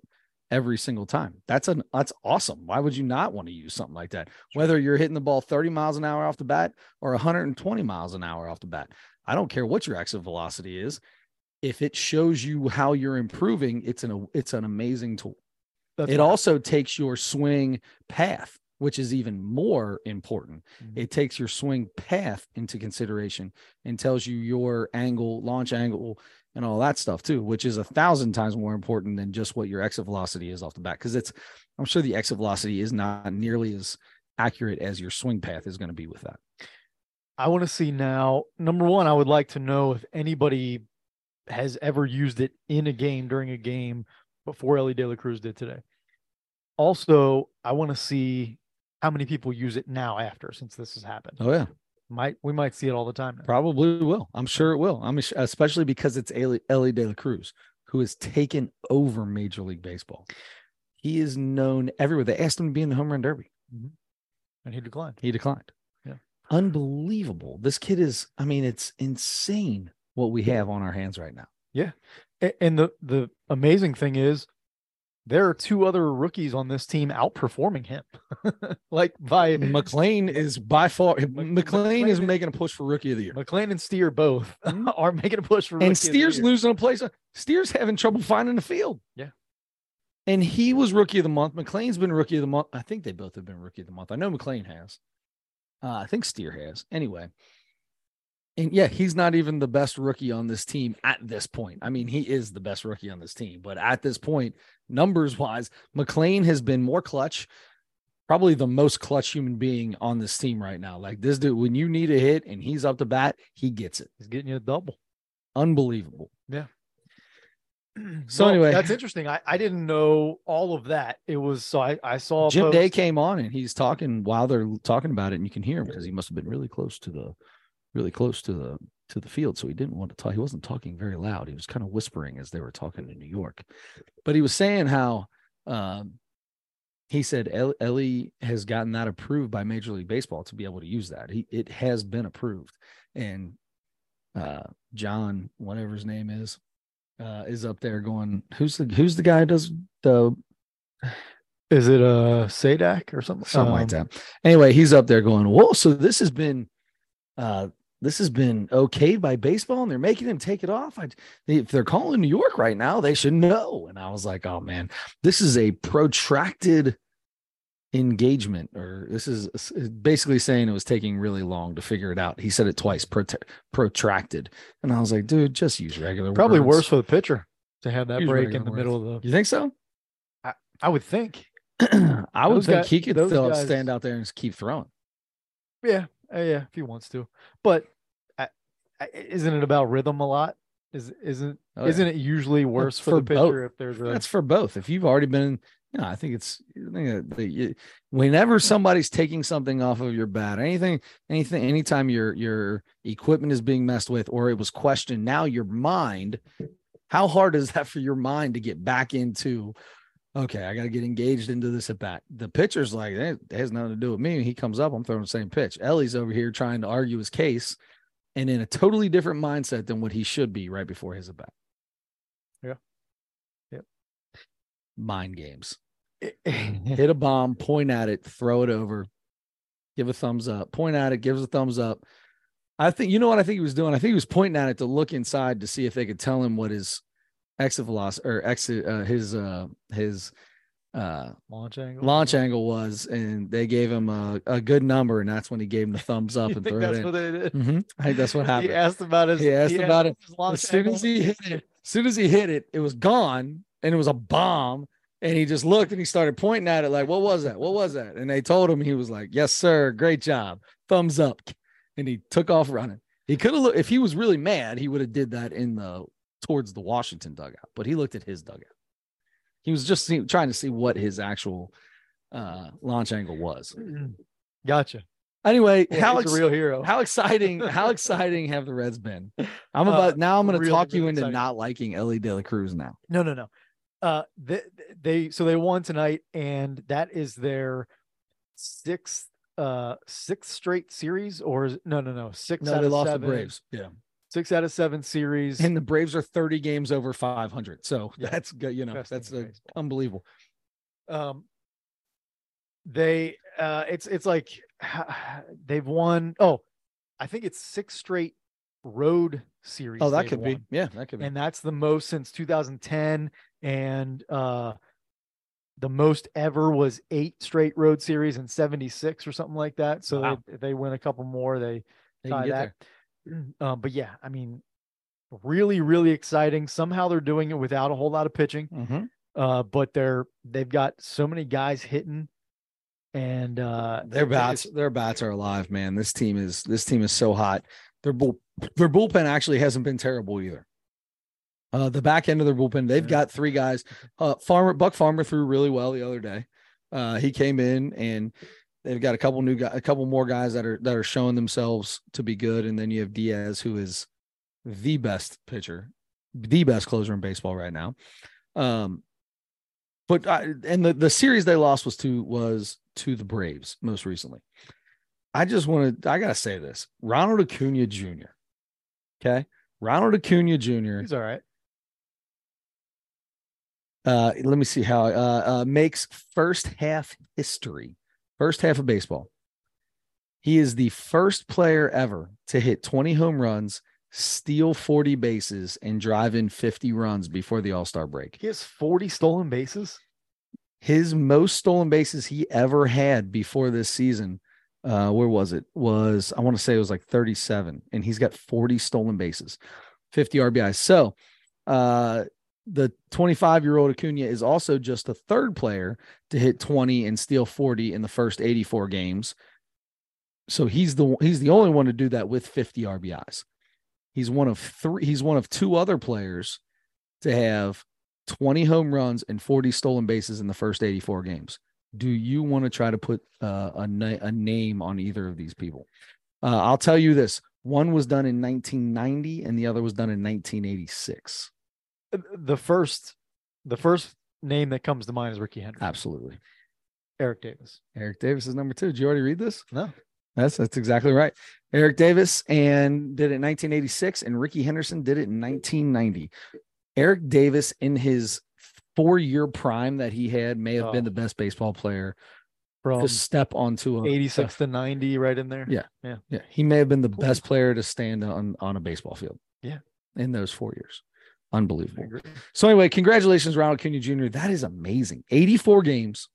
[SPEAKER 1] every single time. That's an that's awesome. Why would you not want to use something like that? Whether you're hitting the ball 30 miles an hour off the bat or 120 miles an hour off the bat. I don't care what your exit velocity is. If it shows you how you're improving, it's an it's an amazing tool. That's it right. also takes your swing path, which is even more important. Mm-hmm. It takes your swing path into consideration and tells you your angle, launch angle, and all that stuff too, which is a thousand times more important than just what your exit velocity is off the bat. Because it's, I'm sure the exit velocity is not nearly as accurate as your swing path is going to be with that.
[SPEAKER 2] I want to see now. Number one, I would like to know if anybody has ever used it in a game during a game before Elly De La Cruz did today. Also, I want to see how many people use it now after since this has happened.
[SPEAKER 1] Oh yeah
[SPEAKER 2] might we might see it all the time. Now.
[SPEAKER 1] Probably will. I'm sure it will. I'm especially because it's Elly De La Cruz who has taken over Major League Baseball. He is known everywhere. They asked him to be in the home run derby,
[SPEAKER 2] mm-hmm. and he declined.
[SPEAKER 1] He declined.
[SPEAKER 2] Yeah,
[SPEAKER 1] unbelievable. This kid is. I mean, it's insane what we have on our hands right now.
[SPEAKER 2] Yeah, and the the amazing thing is there are two other rookies on this team outperforming him. like by
[SPEAKER 1] McLain is by far McLain is making a push for rookie of the year.
[SPEAKER 2] McLain and Steer both mm-hmm. are making a push for
[SPEAKER 1] and Steer's losing a place. Steer's having trouble finding the field.
[SPEAKER 2] Yeah.
[SPEAKER 1] And he was rookie of the month. McLain's been rookie of the month. I think they both have been rookie of the month. I know McLain has. Uh, I think Steer has. Anyway, and yeah, he's not even the best rookie on this team at this point. I mean, he is the best rookie on this team, but at this point, numbers wise, McLain has been more clutch, probably the most clutch human being on this team right now. Like this dude, when you need a hit and he's up to bat, he gets it.
[SPEAKER 2] He's getting you a double.
[SPEAKER 1] Unbelievable.
[SPEAKER 2] Yeah.
[SPEAKER 1] So well, anyway,
[SPEAKER 2] that's interesting. I, I didn't know all of that. It was so I, I saw
[SPEAKER 1] Jim post. Day came on and he's talking while they're talking about it, and you can hear him because he must have been really close to the really close to the to the field, so he didn't want to talk. He wasn't talking very loud. He was kind of whispering as they were talking in New York, but he was saying how um, he said Elly has gotten that approved by Major League Baseball to be able to use that. He it has been approved, and uh, John, whatever his name is, uh, is up there going, "Who's the who's the guy does the."
[SPEAKER 2] Is it a uh, Sadak or something?
[SPEAKER 1] Something um, like that. Anyway, he's up there going, "Whoa!" So this has been uh, this has been okayed by baseball and they're making him take it off. I, if they're calling New York right now, they should know. And I was like, oh man, this is a protracted engagement, or this is basically saying it was taking really long to figure it out. He said it twice, prot- protracted. And I was like, dude, just use regular.
[SPEAKER 2] Probably
[SPEAKER 1] words.
[SPEAKER 2] worse for the pitcher to have that use break in the words. middle of the.
[SPEAKER 1] You think so?
[SPEAKER 2] I, I would think.
[SPEAKER 1] I would think guys, he could still guys... stand out there and keep throwing.
[SPEAKER 2] Yeah, uh, yeah, if he wants to. But uh, uh, isn't it about rhythm a lot? Is isn't oh, yeah. isn't it usually worse for, for, the pitcher both. if there's a?
[SPEAKER 1] That's for both. If you've already been, you know, I think it's I think that whenever somebody's taking something off of your bat, anything, anything, anytime your your equipment is being messed with or it was questioned, now your mind, how hard is that for your mind to get back into? Okay, I got to get engaged into this at bat. The pitcher's like, it has nothing to do with me. He comes up, I'm throwing the same pitch. Elly's over here trying to argue his case and in a totally different mindset than what he should be right before his at bat.
[SPEAKER 2] Yeah. Yep.
[SPEAKER 1] Mind games. Hit a bomb, point at it, throw it over, give a thumbs up, point at it, gives a thumbs up. I think you know what I think he was doing. I think he was pointing at it to look inside to see if they could tell him what his exit velocity or exit uh, his uh his uh
[SPEAKER 2] launch angle.
[SPEAKER 1] launch angle was, and they gave him a, a good number, and that's when he gave him the thumbs up and threw it in.
[SPEAKER 2] what they did?
[SPEAKER 1] Mhm. I think that's what happened.
[SPEAKER 2] He asked about his.
[SPEAKER 1] He asked about it. as soon as he hit it, as soon as he hit it, it was gone and it was a bomb. And he just looked and he started pointing at it like, "What was that? What was that?" And they told him he was like, "Yes, sir, great job, thumbs up." And he took off running. He could have looked if he was really mad, he would have did that in the towards the Washington dugout, but he looked at his dugout. He was just see, trying to see what his actual uh, launch angle was.
[SPEAKER 2] Gotcha.
[SPEAKER 1] Anyway,
[SPEAKER 2] Yeah,
[SPEAKER 1] how ex-
[SPEAKER 2] a real hero.
[SPEAKER 1] how exciting how exciting have the Reds been? I'm
[SPEAKER 2] Uh,
[SPEAKER 1] about now I'm going to
[SPEAKER 2] really,
[SPEAKER 1] talk you
[SPEAKER 2] really
[SPEAKER 1] into
[SPEAKER 2] exciting.
[SPEAKER 1] not liking Elly De La Cruz now.
[SPEAKER 2] No, no, no. Uh, they, they so they won tonight, and that is their sixth uh sixth straight series, or is, no, no, no, six
[SPEAKER 1] No, they lost
[SPEAKER 2] seven,
[SPEAKER 1] the Braves. Yeah.
[SPEAKER 2] Six out of seven series.
[SPEAKER 1] And the Braves are 30 games over 500. So
[SPEAKER 2] Yeah.
[SPEAKER 1] that's good, you know,
[SPEAKER 2] Best
[SPEAKER 1] that's
[SPEAKER 2] baseball.
[SPEAKER 1] unbelievable.
[SPEAKER 2] um they uh it's it's like they've won oh i think it's six straight road series
[SPEAKER 1] Oh, that could be. Yeah, that could be.
[SPEAKER 2] and that's the most since 2010 and uh the most ever was eight straight road series in 76 or something like that so
[SPEAKER 1] Wow.
[SPEAKER 2] they, they win a couple more they
[SPEAKER 1] They
[SPEAKER 2] tie
[SPEAKER 1] get
[SPEAKER 2] that.
[SPEAKER 1] there.
[SPEAKER 2] um but yeah i mean really really exciting somehow they're doing it without a whole lot of pitching
[SPEAKER 1] Mhm.
[SPEAKER 2] uh, but they're they've got so many guys hitting, and uh,
[SPEAKER 1] Their bats, their bats are alive, man. This team is this team is so hot. Their bull their bullpen actually hasn't been terrible either. Uh, the back end of their bullpen, they've got three guys. Uh, Farmer Buck Farmer threw really well the other day. Uh, he came in and they've got a couple new guys, a couple more guys that are that are showing themselves to be good. And then you have Diaz, who is the best pitcher, the best closer in baseball right now. Um, but I, and the the series they lost was to was to the Braves most recently. I just want to I gotta say this: Ronald Acuna Jr. Okay, Ronald Acuna Jr.
[SPEAKER 2] he's all right.
[SPEAKER 1] Uh, let me see how uh, uh makes first half history, first half of baseball. He is the first player ever to hit 20 home runs, steal 40 bases, and drive in 50 runs before the All Star break.
[SPEAKER 2] He has forty stolen bases.
[SPEAKER 1] his most stolen bases he ever had before this season uh where was it was i want to say it was like 37 and he's got 40 stolen bases 50 rbis so uh the 25 year old acuna is also just the third player to hit 20 and steal 40 in the first 84 games so he's the he's the only one to do that with 50 rbis he's one of three he's one of two other players to have 20 home runs and 40 stolen bases in the first 84 games. Do you want to try to put uh, a, a name on either of these people? Uh, I'll tell you this one was done in 1990 and the other was done in 1986.
[SPEAKER 2] The first, the first name that comes to mind is Rickey Henderson.
[SPEAKER 1] Absolutely.
[SPEAKER 2] Eric Davis.
[SPEAKER 1] Eric Davis is number two. Did you already read this?
[SPEAKER 2] No.
[SPEAKER 1] That's that's exactly right. Eric Davis and did it in 1986, and Rickey Henderson did it in 1990. Eric Davis in his four-year prime that he had may have been
[SPEAKER 2] Oh.
[SPEAKER 1] the best baseball player
[SPEAKER 2] From
[SPEAKER 1] to step onto a
[SPEAKER 2] 86 to 90, right in there.
[SPEAKER 1] Yeah.
[SPEAKER 2] Yeah.
[SPEAKER 1] Yeah, he may have been the
[SPEAKER 2] Cool.
[SPEAKER 1] best player to stand on on a baseball field.
[SPEAKER 2] Yeah.
[SPEAKER 1] in those four years, unbelievable. So anyway, congratulations, Ronald Acuna Jr. That is amazing. 84 games,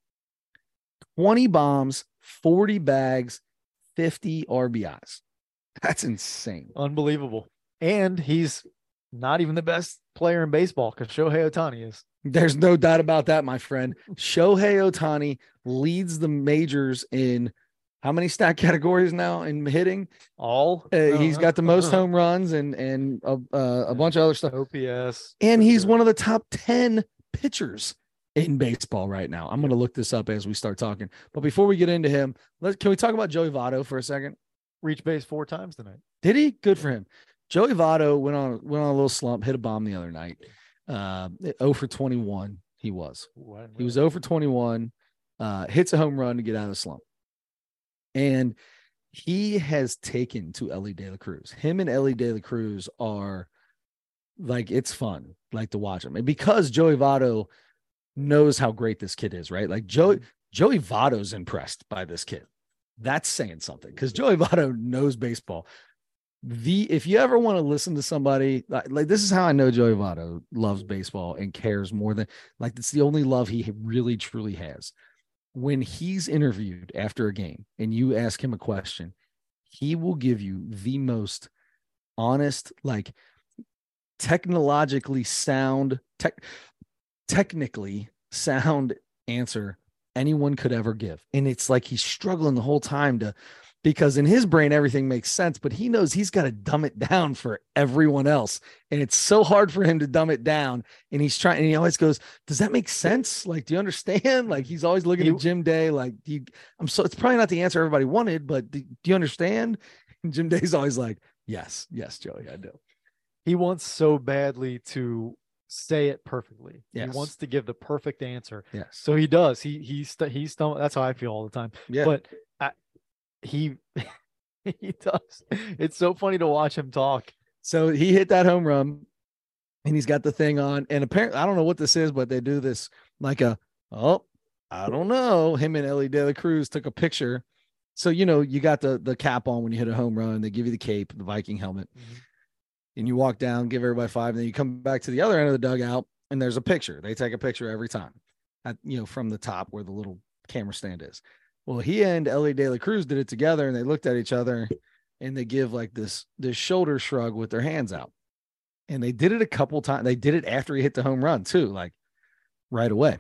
[SPEAKER 1] 20 bombs, 40 bags, 50 RBIs. That's insane.
[SPEAKER 2] Unbelievable. And he's not even the best player in baseball because Shohei Ohtani is.
[SPEAKER 1] There's no doubt about that, my friend. Shohei Ohtani leads the majors in how many stat categories now in hitting?
[SPEAKER 2] All
[SPEAKER 1] Uh, he's got the most home runs and and a, uh, a bunch of other stuff.
[SPEAKER 2] OPS.
[SPEAKER 1] and he's
[SPEAKER 2] sure.
[SPEAKER 1] one of the top 10 pitchers in baseball right now. I'm going to look this up as we start talking. But before we get into him, let's can we talk about Joey Votto for a second?
[SPEAKER 2] reach base four times tonight.
[SPEAKER 1] Did he? Good for him. Joey Votto went on went on a little slump, hit a bomb the other night. Uh 0 for 21 he was. He was
[SPEAKER 2] realize.
[SPEAKER 1] 0 for 21, uh, hits a home run to get out of the slump. And he has taken to Elly De La Cruz. Him and Elly De La Cruz are like it's fun, like to watch him. And because Joey Votto knows how great this kid is, right? Like Joey Joey Votto's impressed by this kid. That's saying something because Joey Votto knows baseball. The if you ever want to listen to somebody like, like this is how I know Joey Votto loves baseball and cares more than like it's the only love he really truly has. When he's interviewed after a game and you ask him a question, he will give you the most honest, like technologically sound, tech, technically sound answer anyone could ever give. And it's like he's struggling the whole time to, because in his brain, everything makes sense, but he knows he's got to dumb it down for everyone else. And it's so hard for him to dumb it down. And he's trying, and he always goes, Does that make sense? Like, do you understand? Like, he's always looking at Jim Day, like, do you, I'm so, it's probably not the answer everybody wanted, but do, do you understand? And Jim Day's always like, Yes, yes, Joey, I do.
[SPEAKER 2] He wants so badly to say it perfectly.
[SPEAKER 1] Yes.
[SPEAKER 2] He wants to give the perfect answer.
[SPEAKER 1] Yes.
[SPEAKER 2] So he does. He he's st- he's st- that's how I feel all the time.
[SPEAKER 1] Yeah.
[SPEAKER 2] But he he does. It's so funny to watch him talk.
[SPEAKER 1] So he hit that home run and he's got the thing on. And apparently, I don't know what this is, but they do this like a, oh, I don't know. Him and Elly De La Cruz took a picture. So, you know, you got the the cap on when you hit a home run. They give you the cape, the Viking helmet. Mm-hmm. And you walk down, give everybody five, and then you come back to the other end of the dugout, and there's a picture. They take a picture every time, at you know, from the top where the little camera stand is. Well, he and Elly De La Cruz did it together, and they looked at each other, and they give like this this shoulder shrug with their hands out. And they did it a couple times. They did it after he hit the home run too, like right away.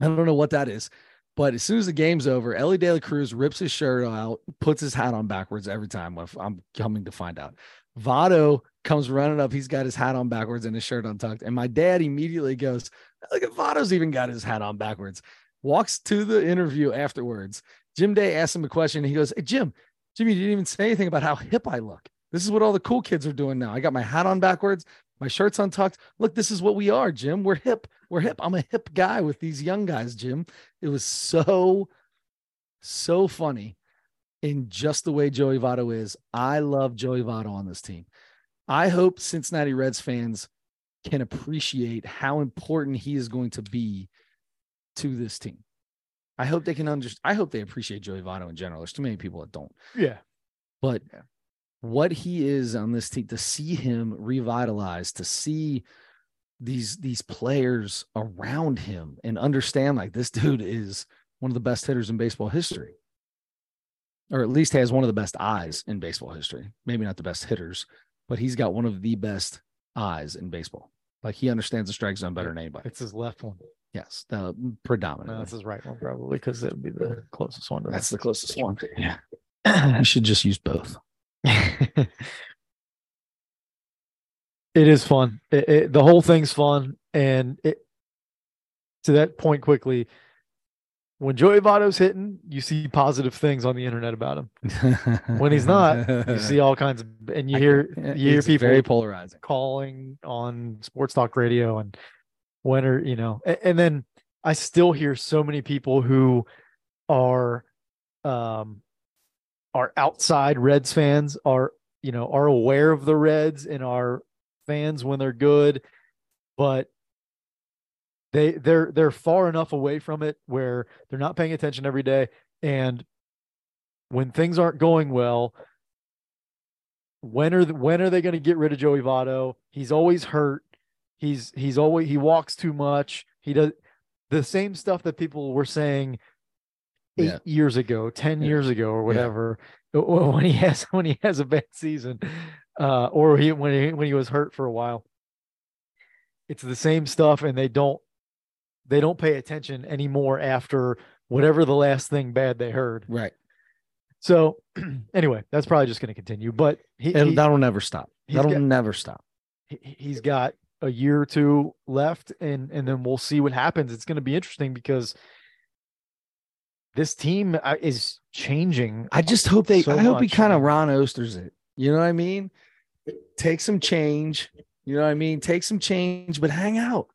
[SPEAKER 1] I don't know what that is, but as soon as the game's over, Elly De La Cruz rips his shirt out, puts his hat on backwards every time. I'm coming to find out. Votto comes running up. He's got his hat on backwards and his shirt untucked. And my dad immediately goes, Look at Votto's even got his hat on backwards. Walks to the interview afterwards. Jim Day asks him a question. he goes, Hey, Jim, Jimmy, you didn't even say anything about how hip I look. This is what all the cool kids are doing now. I got my hat on backwards, my shirt's untucked. Look, this is what we are, Jim. We're hip. We're hip. I'm a hip guy with these young guys, Jim. It was so, so funny in just the way Joey Votto is. I love Joey Votto on this team. I hope Cincinnati Reds fans can appreciate how important he is going to be to this team. I hope they can understand. I hope they appreciate Joey Votto in general. There's too many people that don't.
[SPEAKER 2] Yeah.
[SPEAKER 1] But
[SPEAKER 2] Yeah.
[SPEAKER 1] what he is on this team, to see him revitalized, to see these these players around him and understand like this dude is one of the best hitters in baseball history. Or at least has one of the best eyes in baseball history. Maybe not the best hitters, but he's got one of the best eyes in baseball. Like he understands the strike zone better than anybody.
[SPEAKER 2] It's his left one.
[SPEAKER 1] Yes, uh,
[SPEAKER 2] No,
[SPEAKER 1] predominantly.
[SPEAKER 2] that's his right one probably because it would be the closest one to
[SPEAKER 1] That's the closest one. Yeah.
[SPEAKER 2] that.
[SPEAKER 1] You should just use both.
[SPEAKER 2] it is fun. It, it, the whole thing's fun, and it to that point quickly. When Joey Votto's hitting, you see positive things on the internet about him. When he's not, You see all kinds of, and you hear you hear people
[SPEAKER 1] very polarizing.
[SPEAKER 2] calling on sports talk radio and when are you know and, and then i still hear so many people who are um are outside reds fans are you know are aware of the reds and are fans when they're good but they they're they're far enough away from it where they're not paying attention every day and when things aren't going well when are the, when are they going to get rid of Joey Votto? He's always hurt. He's he's always he walks too much. He does the same stuff that people were saying eight
[SPEAKER 1] Yeah.
[SPEAKER 2] years ago, ten
[SPEAKER 1] Yeah.
[SPEAKER 2] years ago, or whatever. When he has when he has a bad season, uh, or he when he when he was hurt for a while. It's the same stuff, and they don't they don't pay attention anymore after whatever the last thing bad they heard.
[SPEAKER 1] Right.
[SPEAKER 2] So anyway, that's probably just going to continue. But he, he-
[SPEAKER 1] that'll never stop. That'll
[SPEAKER 2] got-
[SPEAKER 1] never stop.
[SPEAKER 2] he- he's got a year or two left, and and then we'll see what happens. It's going to be interesting because this team uh, is changing.
[SPEAKER 1] I just hope they.
[SPEAKER 2] so
[SPEAKER 1] I hope he kind of Ron Oesters it. You know what I mean? Take some change. You know what I mean? Take some change, but hang out.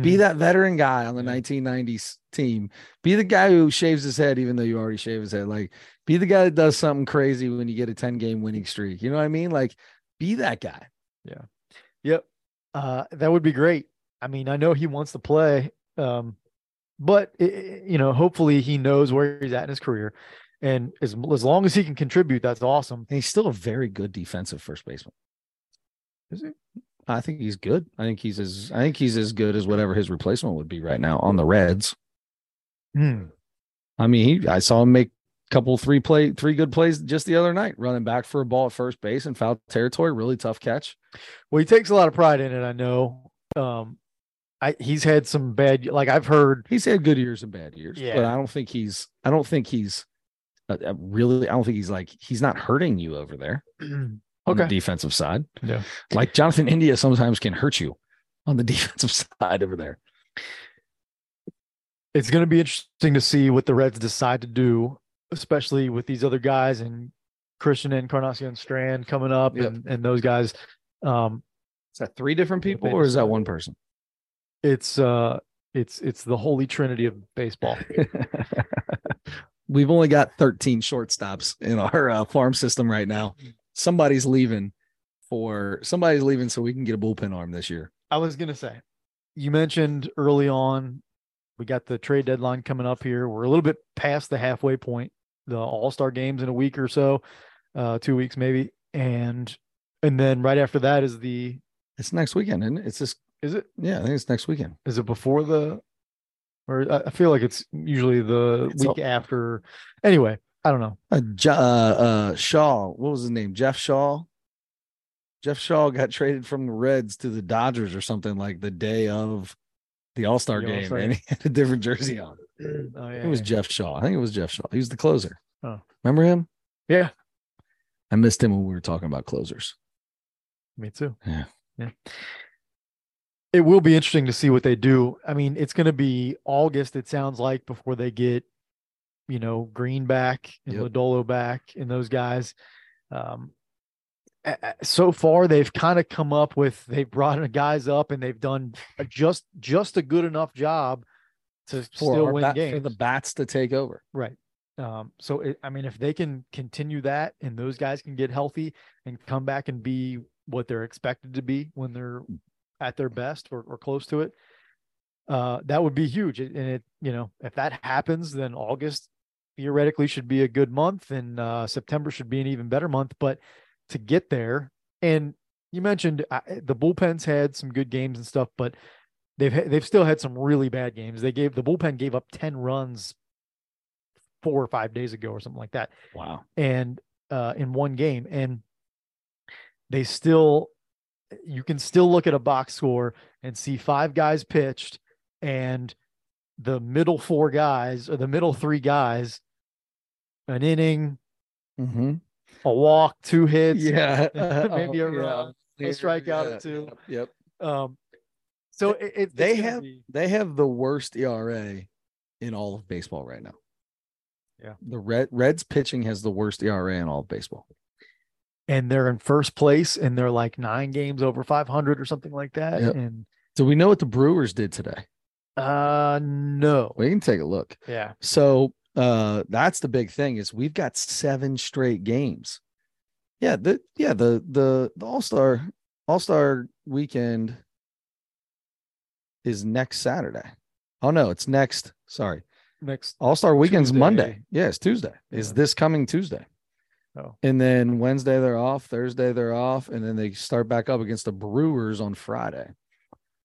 [SPEAKER 1] Be
[SPEAKER 2] Mhm.
[SPEAKER 1] that veteran guy on the 1990s team. Be the guy who shaves his head, even though you already shave his head. Like, be the guy that does something crazy when you get a 10 game winning streak. You know what I mean? Like, be that guy. Yeah.
[SPEAKER 2] Yep. Uh, that would be great. I mean, I know he wants to play, um, but i- i- you know, hopefully he knows where he's at in his career, and as as long as he can contribute, that's awesome.
[SPEAKER 1] And he's still a very good defensive first baseman.
[SPEAKER 2] Is he?
[SPEAKER 1] I think he's good. I think he's as I think he's as good as whatever his replacement would be right now on the Reds.
[SPEAKER 2] Hmm.
[SPEAKER 1] I mean, he, I saw him make couple three play three good plays just the other night, running back for a ball at first base in foul territory. Really tough catch.
[SPEAKER 2] Well, he takes a lot of pride in it. I know. Um, I he's had some bad. Like I've heard.
[SPEAKER 1] He's had good years and bad years,
[SPEAKER 2] yeah.
[SPEAKER 1] but I don't think he's. I don't think he's. Uh, uh, really, I don't think he's like he's not hurting you over there on the defensive side.
[SPEAKER 2] Yeah.
[SPEAKER 1] Like Jonathan India sometimes can hurt you on the defensive side over there.
[SPEAKER 2] it's going to be interesting to see what the Reds decide to do, especially with these other guys and Christian Encarnacion Strand coming up
[SPEAKER 1] Yep.
[SPEAKER 2] and, and those guys. Um,
[SPEAKER 1] Is that three different people or is that one person?
[SPEAKER 2] it's uh, it's it's the holy trinity of baseball.
[SPEAKER 1] We've only got 13 shortstops in our uh, farm system right now. Somebody's leaving for somebody's leaving so we can get a bullpen arm this year.
[SPEAKER 2] I was gonna say, you mentioned early on, we got the trade deadline coming up here. We're a little bit past the halfway point. The All Star games in a week or so, uh, two weeks maybe, and and then right after that is the
[SPEAKER 1] It's next weekend, and it? it's just
[SPEAKER 2] is it
[SPEAKER 1] yeah, I think it's next weekend.
[SPEAKER 2] is it before the or I feel like it's usually the
[SPEAKER 1] It's
[SPEAKER 2] week
[SPEAKER 1] all-
[SPEAKER 2] after. Anyway, I don't know.
[SPEAKER 1] Uh, uh, uh, Shaw, what was his name? Jeff Shaw. Jeff Shaw got traded from the Reds to the Dodgers or something like the day of the All Star game, and he had a different jersey on.
[SPEAKER 2] Oh, yeah,
[SPEAKER 1] It was
[SPEAKER 2] yeah.
[SPEAKER 1] Jeff Shaw. I think it was Jeff Shaw. He was the closer.
[SPEAKER 2] Oh.
[SPEAKER 1] Remember him?
[SPEAKER 2] yeah,
[SPEAKER 1] I missed him when we were talking about closers.
[SPEAKER 2] me too.
[SPEAKER 1] Yeah.
[SPEAKER 2] yeah. It will be interesting to see what they do. I mean, it's going to be August. It sounds like before they get, you know, Greene back and
[SPEAKER 1] Yep.
[SPEAKER 2] Lodolo back and those guys. Um, so far they've kind of come up with they've brought guys up and they've done just just a good enough job to
[SPEAKER 1] For,
[SPEAKER 2] still win
[SPEAKER 1] bat-
[SPEAKER 2] games
[SPEAKER 1] for the bats to take over.
[SPEAKER 2] Right. Um, so it, I mean, if they can continue that and those guys can get healthy and come back and be what they're expected to be when they're at their best or, or close to it, uh, that would be huge. And it, you know, if that happens, then August theoretically should be a good month and uh, September should be an even better month. But to get there, and you mentioned uh, the bullpens had some good games and stuff, but they've they've still had some really bad games. They gave the bullpen gave up ten runs four or five days ago or something like that,
[SPEAKER 1] Wow.
[SPEAKER 2] and uh, in one game, and they still you can still look at a box score and see five guys pitched and the middle four guys or the middle three guys an inning
[SPEAKER 1] Mm-hmm.
[SPEAKER 2] a walk two hits
[SPEAKER 1] Yeah.
[SPEAKER 2] maybe a
[SPEAKER 1] Oh, yeah.
[SPEAKER 2] run a strikeout or two.
[SPEAKER 1] Yep.
[SPEAKER 2] um so it, it
[SPEAKER 1] They have
[SPEAKER 2] be-
[SPEAKER 1] they have the worst ERA in all of baseball right now.
[SPEAKER 2] Yeah.
[SPEAKER 1] The Red Reds pitching has the worst ERA in all of baseball.
[SPEAKER 2] and they're in first place and they're like nine games over 500 or something like that
[SPEAKER 1] Yep.
[SPEAKER 2] and
[SPEAKER 1] Do we know what the Brewers did today?
[SPEAKER 2] uh no
[SPEAKER 1] We can take a look.
[SPEAKER 2] yeah
[SPEAKER 1] So uh that's the big thing is we've got seven straight games. Yeah, the yeah, the the, the All-Star All-Star weekend is next Saturday. Oh no, it's next. Sorry.
[SPEAKER 2] next
[SPEAKER 1] All-Star weekend's Monday.
[SPEAKER 2] Tuesday.
[SPEAKER 1] Yeah, it's Tuesday. Is this coming Tuesday?
[SPEAKER 2] oh
[SPEAKER 1] And then Wednesday they're off, Thursday they're off, and then they start back up against the Brewers on Friday.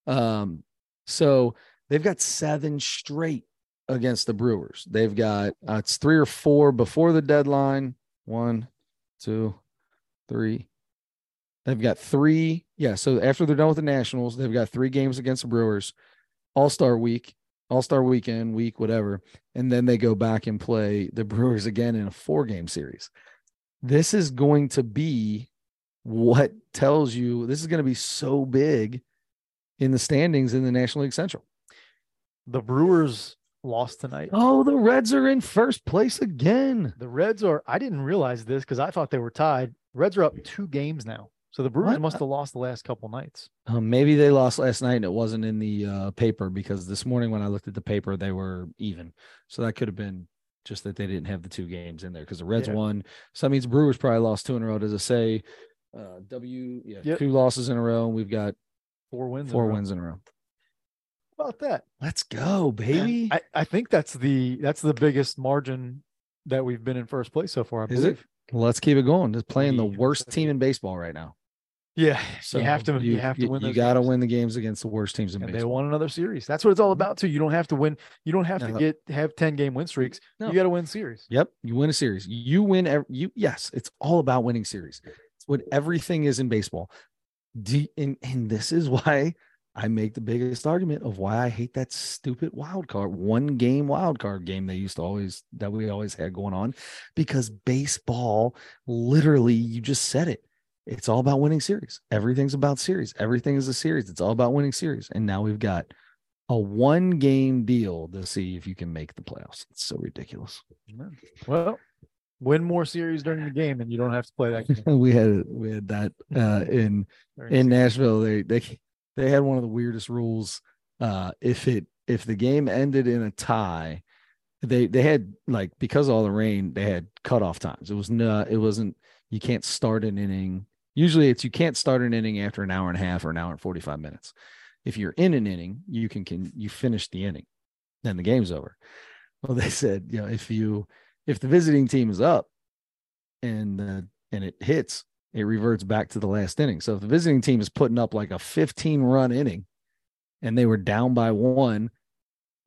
[SPEAKER 1] Um, so they've got seven straight against the Brewers. They've got uh, it's three or four before the deadline. One, two, three. They've got three. Yeah. So after they're done with the Nationals, they've got three games against the Brewers, All Star Week, All Star Weekend, week, whatever. And then they go back and play the Brewers again in a four game series. This is going to be what tells you this is going to be so big in the standings in the National League Central.
[SPEAKER 2] the brewers lost tonight
[SPEAKER 1] Oh, the Reds are in first place again.
[SPEAKER 2] the reds are i didn't realize this because i thought they were tied reds are up two games now So the Brewers
[SPEAKER 1] What?
[SPEAKER 2] must have lost the last couple nights.
[SPEAKER 1] Um, maybe they lost last night and it wasn't in the uh, paper because this morning when I looked at the paper, they were even. So that could have been just that they didn't have the two games in there because the Reds
[SPEAKER 2] Yeah.
[SPEAKER 1] won. So that means Brewers probably lost two in a row. Does it say uh, W? Yeah,
[SPEAKER 2] Yep.
[SPEAKER 1] two losses in a row. And we've got
[SPEAKER 2] Four wins. in
[SPEAKER 1] four
[SPEAKER 2] row.
[SPEAKER 1] wins in a row.
[SPEAKER 2] How about that?
[SPEAKER 1] Let's go, baby.
[SPEAKER 2] I, I think that's the that's the biggest margin that we've been in first place so far. I
[SPEAKER 1] Is it? Let's keep it going. Just playing the worst team in baseball right now.
[SPEAKER 2] Yeah.
[SPEAKER 1] So
[SPEAKER 2] you have to you, have to win.
[SPEAKER 1] You got to win the games against the worst teams in
[SPEAKER 2] And they
[SPEAKER 1] baseball.
[SPEAKER 2] won another series. That's what it's all mm-hmm. about too. You don't have to win. You don't have to get have ten game win streaks.
[SPEAKER 1] No.
[SPEAKER 2] You got to win series.
[SPEAKER 1] Yep, you win a series. You win. ev- You yes, it's all about winning series. It's what everything is in baseball. Do, and and this is why I make the biggest argument of why I hate that stupid wild card one game wild card game they used to always that we always had going on, because baseball literally you just said it. It's all about winning series. Everything's about series. Everything is a series. It's all about winning series. And now we've got a one game deal to see if you can make the playoffs. It's so ridiculous.
[SPEAKER 2] Well, win more series during the game, and you don't have to play that game.
[SPEAKER 1] we had we had that uh in in Nashville they they they had one of the weirdest rules uh if it if the game ended in a tie they they had like because of all the rain they had cutoff times it was not it wasn't you can't start an inning usually it's you can't start an inning after an hour and a half or an hour and 45 minutes if you're in an inning you can can you finish the inning then the game's over well they said you know if you if the visiting team is up and uh, and it hits it reverts back to the last inning. So if the visiting team is putting up like a 15 run inning and they were down by one,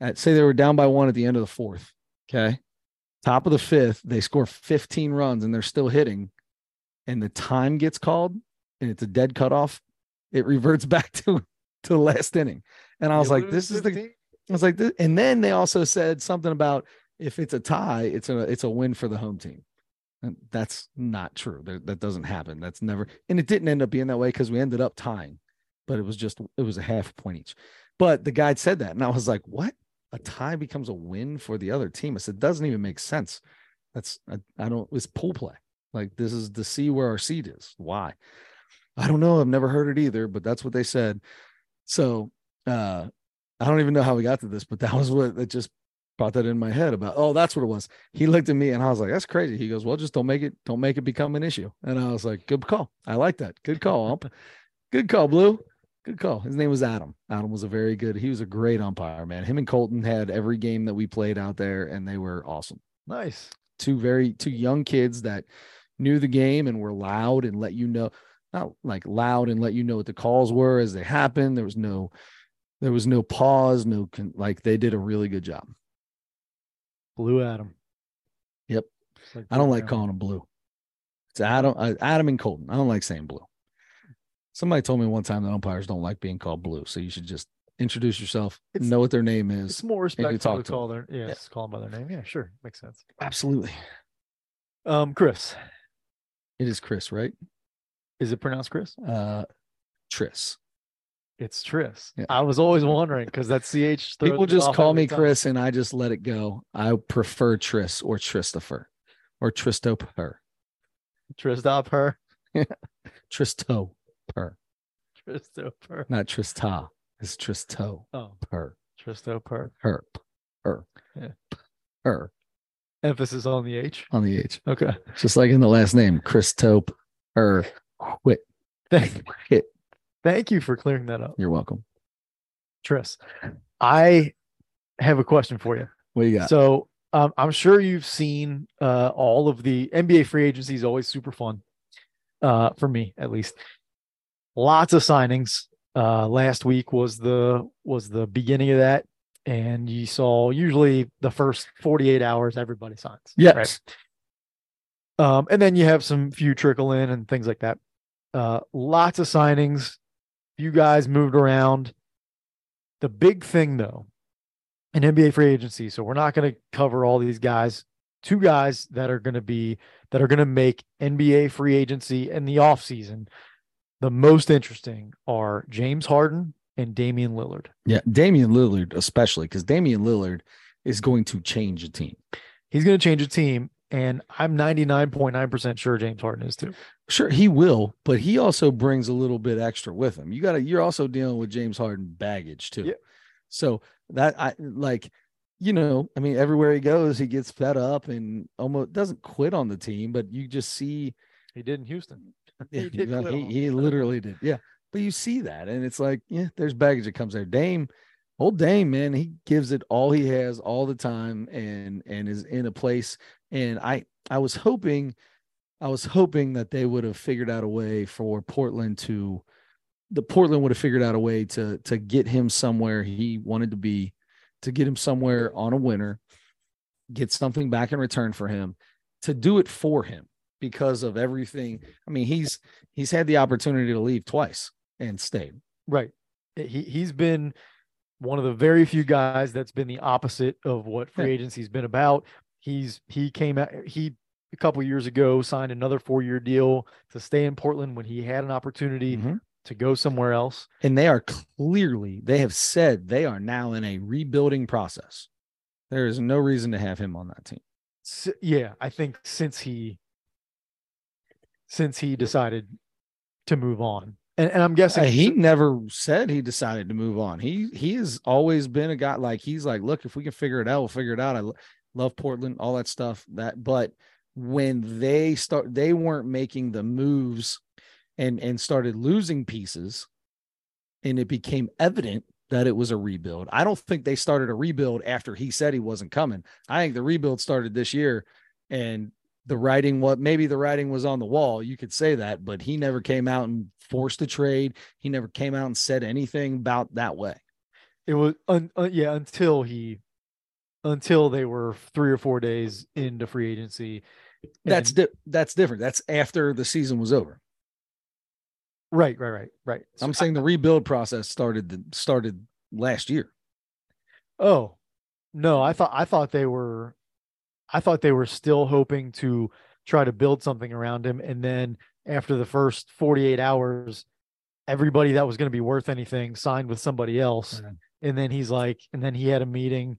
[SPEAKER 1] at say they were down by one at the end of the fourth, okay, top of the fifth, they score 15 runs and they're still hitting, and the time gets called and it's a dead cutoff, it reverts back to to the last inning. And I was like, this is the
[SPEAKER 2] 15?
[SPEAKER 1] I was like, this, and then they also said something about if it's a tie, it's a it's a win for the home team. And that's not true. That, that doesn't happen. That's never, and it didn't end up being that way because we ended up tying, but it was just it was a half point each. But the guide said that, and I was like, what? A tie becomes a win for the other team. I said, doesn't even make sense. That's I, I don't. It's pool play. Like this is to see where our seed is. Why? I don't know. I've never heard it either, but that's what they said. So uh I don't even know how we got to this, but that was what it just brought that in my head about, oh, that's what it was. He looked at me and I was like, that's crazy. He goes, well, just don't make it, don't make it become an issue. And I was like, good call. I like that. Good call, ump. Good call, Blue. Good call. His name was Adam. Adam was a very good, he was a great umpire, man. Him and Colton had every game that we played out there and they were awesome.
[SPEAKER 2] Nice.
[SPEAKER 1] Two very, two young kids that knew the game and were loud and let you know, not like loud and let you know what the calls were as they happened. There was no, there was no pause, no, con- like they did a really good job.
[SPEAKER 2] Blue Adam.
[SPEAKER 1] Yep.
[SPEAKER 2] It's
[SPEAKER 1] I don't like
[SPEAKER 2] Adam.
[SPEAKER 1] calling them blue. It's Adam, uh, Adam and Colton. I don't like saying blue. Somebody told me one time that umpires don't like being called blue, so you should just introduce yourself,
[SPEAKER 2] It's-
[SPEAKER 1] know what their name is.
[SPEAKER 2] It's more respectful
[SPEAKER 1] talk
[SPEAKER 2] to
[SPEAKER 1] to
[SPEAKER 2] call their yes, call them by their name. Yeah, sure, makes sense.
[SPEAKER 1] Absolutely,
[SPEAKER 2] Um, Chris,
[SPEAKER 1] it is Chris, right?
[SPEAKER 2] is it pronounced Chris?
[SPEAKER 1] Uh, Tris.
[SPEAKER 2] It's Tris.
[SPEAKER 1] Yeah.
[SPEAKER 2] I was always wondering because that ch.
[SPEAKER 1] People just call me. Chris, and I just let it go. I prefer Tris or Tristopher or Tristoper.
[SPEAKER 2] Tristopher.
[SPEAKER 1] Tristoper,
[SPEAKER 2] Tristopher.
[SPEAKER 1] not Trista. It's Tristo
[SPEAKER 2] Oh,
[SPEAKER 1] per
[SPEAKER 2] Tristopher.
[SPEAKER 1] herp her
[SPEAKER 2] Yeah.
[SPEAKER 1] her
[SPEAKER 2] Emphasis on the H.
[SPEAKER 1] on the H.
[SPEAKER 2] Okay.
[SPEAKER 1] just like in the last name, Christope or quit.
[SPEAKER 2] Thank,
[SPEAKER 1] Quit.
[SPEAKER 2] thank you for clearing that up,
[SPEAKER 1] You're welcome.
[SPEAKER 2] Tris. I have a question for you.
[SPEAKER 1] What do you got?
[SPEAKER 2] So um, I'm sure you've seen uh, all of the NBA free agency is always super fun uh, for me, at least. Lots of signings. Uh, last week was the was the beginning of that, and you saw usually the first 48 hours everybody signs.
[SPEAKER 1] yes.
[SPEAKER 2] Um, and then you have some few trickle in and things like that. Uh, lots of signings. You guys moved around. The big thing though, in NBA free agency. So we're not going to cover all these guys. Two guys that are going to be that are going to make NBA free agency in the offseason the most interesting are James Harden and Damian Lillard.
[SPEAKER 1] Yeah. Damian Lillard, especially because Damian Lillard is going to change a team.
[SPEAKER 2] He's going to change a team, and I'm 99.9% sure James Harden is too.
[SPEAKER 1] Sure, he will, but he also brings a little bit extra with him. You got to. You're also dealing with James Harden baggage too.
[SPEAKER 2] Yeah.
[SPEAKER 1] So that I like, you know, I mean, everywhere he goes, he gets fed up and almost doesn't quit on the team. But you just see,
[SPEAKER 2] He did in Houston.
[SPEAKER 1] yeah,
[SPEAKER 2] He did
[SPEAKER 1] he, he,
[SPEAKER 2] on
[SPEAKER 1] he
[SPEAKER 2] him.
[SPEAKER 1] literally did. Yeah, but you see that, and it's like, yeah, there's baggage that comes there. Dame, old Dame, man, he gives it all he has all the time, and and is in a place. And I I was hoping, I was hoping that they would have figured out a way for Portland to, the Portland would have figured out a way to to get him somewhere he wanted to be, to get him somewhere on a winner, get something back in return for him, to do it for him because of everything. I mean, he's he's had the opportunity to leave twice and stayed.
[SPEAKER 2] Right. He he's been one of the very few guys that's been the opposite of what free agency's been about. He's he came out he a couple years ago signed another four year deal to stay in Portland when he had an opportunity
[SPEAKER 1] Mhm.
[SPEAKER 2] to go somewhere else.
[SPEAKER 1] And they are clearly they have said they are now in a rebuilding process. There is no reason to have him on that team.
[SPEAKER 2] S- yeah, I think since he since he decided to move on. And and I'm guessing
[SPEAKER 1] Uh, he never said he decided to move on. He he has always been a guy like he's like, look, if we can figure it out, we'll figure it out. I lo- love Portland, all that stuff. That but when they start, they weren't making the moves and and started losing pieces, and it became evident that it was a rebuild. I don't think they started a rebuild after he said he wasn't coming. I think the rebuild started this year, and the writing what maybe the writing was on the wall you could say that but he never came out and forced a trade. He never came out and said anything about that way.
[SPEAKER 2] It was un, uh, yeah until he until they were three or four days into free agency.
[SPEAKER 1] That's di- that's different. That's after the season was over.
[SPEAKER 2] Right right right right.
[SPEAKER 1] I'm
[SPEAKER 2] So-
[SPEAKER 1] saying the rebuild process started the, started last year.
[SPEAKER 2] Oh no i thought i thought they were i thought they were still hoping to try to build something around him and then after the first 48 hours everybody that was going to be worth anything signed with somebody else
[SPEAKER 1] Right.
[SPEAKER 2] and then he's like and then he had a meeting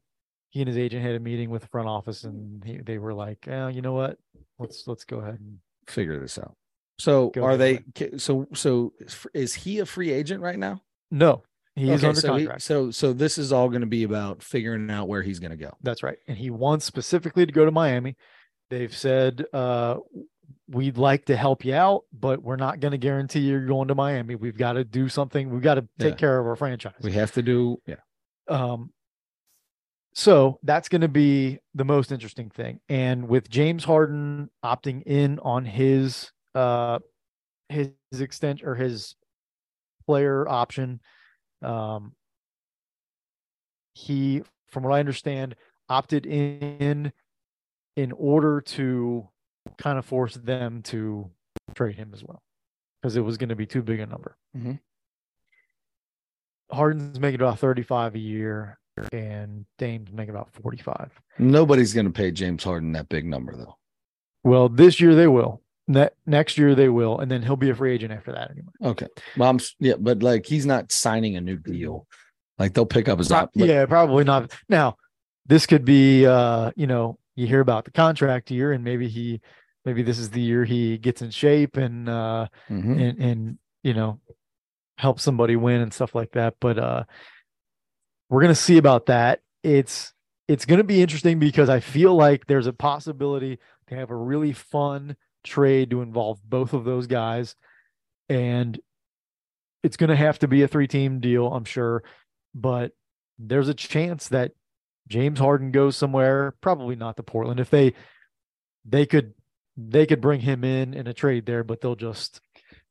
[SPEAKER 2] he and his agent had a meeting with the front office and he, they were like eh, you know what? Let's let's go ahead and
[SPEAKER 1] figure this out. So
[SPEAKER 2] Go
[SPEAKER 1] are they ca- so so is he a free agent right now?
[SPEAKER 2] No he's
[SPEAKER 1] Okay,
[SPEAKER 2] under
[SPEAKER 1] so he-
[SPEAKER 2] contract
[SPEAKER 1] so so this is all going to be about figuring out where he's going to go
[SPEAKER 2] That's right. And he wants specifically to go to Miami. They've said, uh, we'd like to help you out, but we're not going to guarantee you're going to Miami. We've got to do something. We've got to take
[SPEAKER 1] Yeah.
[SPEAKER 2] care of our franchise.
[SPEAKER 1] we have to do yeah
[SPEAKER 2] Um, so that's going to be the most interesting thing. And with James Harden opting in on his uh his extension or his player option, um, he, from what I understand, opted in in order to kind of force them to trade him as well because it was going to be too big a number.
[SPEAKER 1] Mm-hmm.
[SPEAKER 2] Harden's making about 35 a year and Dame's making about 45.
[SPEAKER 1] nobody's going to pay james harden that big number though
[SPEAKER 2] Well, this year they will. Ne- next year they will, and then he'll be a free agent after that anyway.
[SPEAKER 1] Okay. Well, I'm yeah, but like he's not signing a new deal. Like they'll pick up his
[SPEAKER 2] Pro-
[SPEAKER 1] op.
[SPEAKER 2] yeah, probably not. Now, this could be uh, you know, you hear about the contract year and maybe he maybe this is the year he gets in shape and uh
[SPEAKER 1] Mhm.
[SPEAKER 2] and and you know, help somebody win and stuff like that, but uh we're going to see about that. It's it's going to be interesting because I feel like there's a possibility to have a really fun trade to involve both of those guys and it's going to have to be a three team deal, I'm sure, but there's a chance that James Harden goes somewhere, probably not to Portland. If they they could they could bring him in in a trade there, but they'll just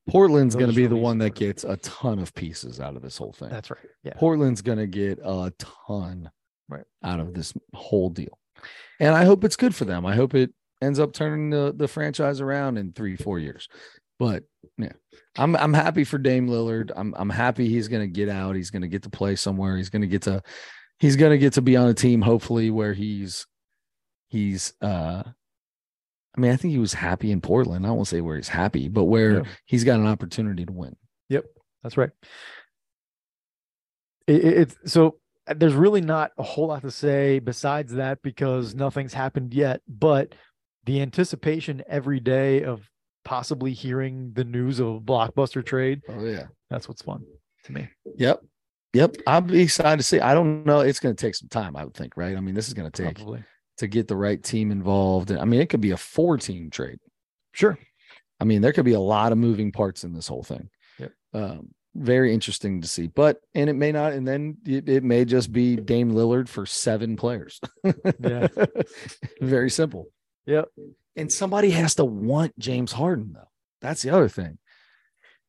[SPEAKER 1] Portland's going to be the one that gets a ton of pieces out of this whole thing.
[SPEAKER 2] that's right. Yeah.
[SPEAKER 1] Portland's going to get a ton
[SPEAKER 2] Right.
[SPEAKER 1] out of this whole deal. And I hope it's good for them. I hope it ends up turning the, the franchise around in three, four years. But yeah, I'm I'm happy for Dame Lillard. I'm I'm happy he's gonna get out. He's gonna get to play somewhere. He's gonna get to he's gonna get to be on a team, hopefully, where he's he's uh I mean, I think he was happy in Portland. I won't say where he's happy, but where
[SPEAKER 2] Yeah.
[SPEAKER 1] he's got an opportunity to win.
[SPEAKER 2] Yep, that's right. It, it- it's so there's really not a whole lot to say besides that because nothing's happened yet. But the anticipation every day of possibly hearing the news of a blockbuster trade.
[SPEAKER 1] Oh yeah.
[SPEAKER 2] That's what's fun to me.
[SPEAKER 1] Yep. Yep. I'll be excited to see. I don't know. It's going to take some time, I would think, right? I mean, this is going to take
[SPEAKER 2] Probably.
[SPEAKER 1] to get the right team involved. I mean, it could be a four team trade.
[SPEAKER 2] Sure.
[SPEAKER 1] I mean, there could be a lot of moving parts in this whole thing.
[SPEAKER 2] Yep.
[SPEAKER 1] Um, very interesting to see, but and it may not, and then it, it may just be Dame Lillard for seven players.
[SPEAKER 2] Yeah.
[SPEAKER 1] very simple.
[SPEAKER 2] Yep.
[SPEAKER 1] And somebody has to want James Harden, though. That's the other thing.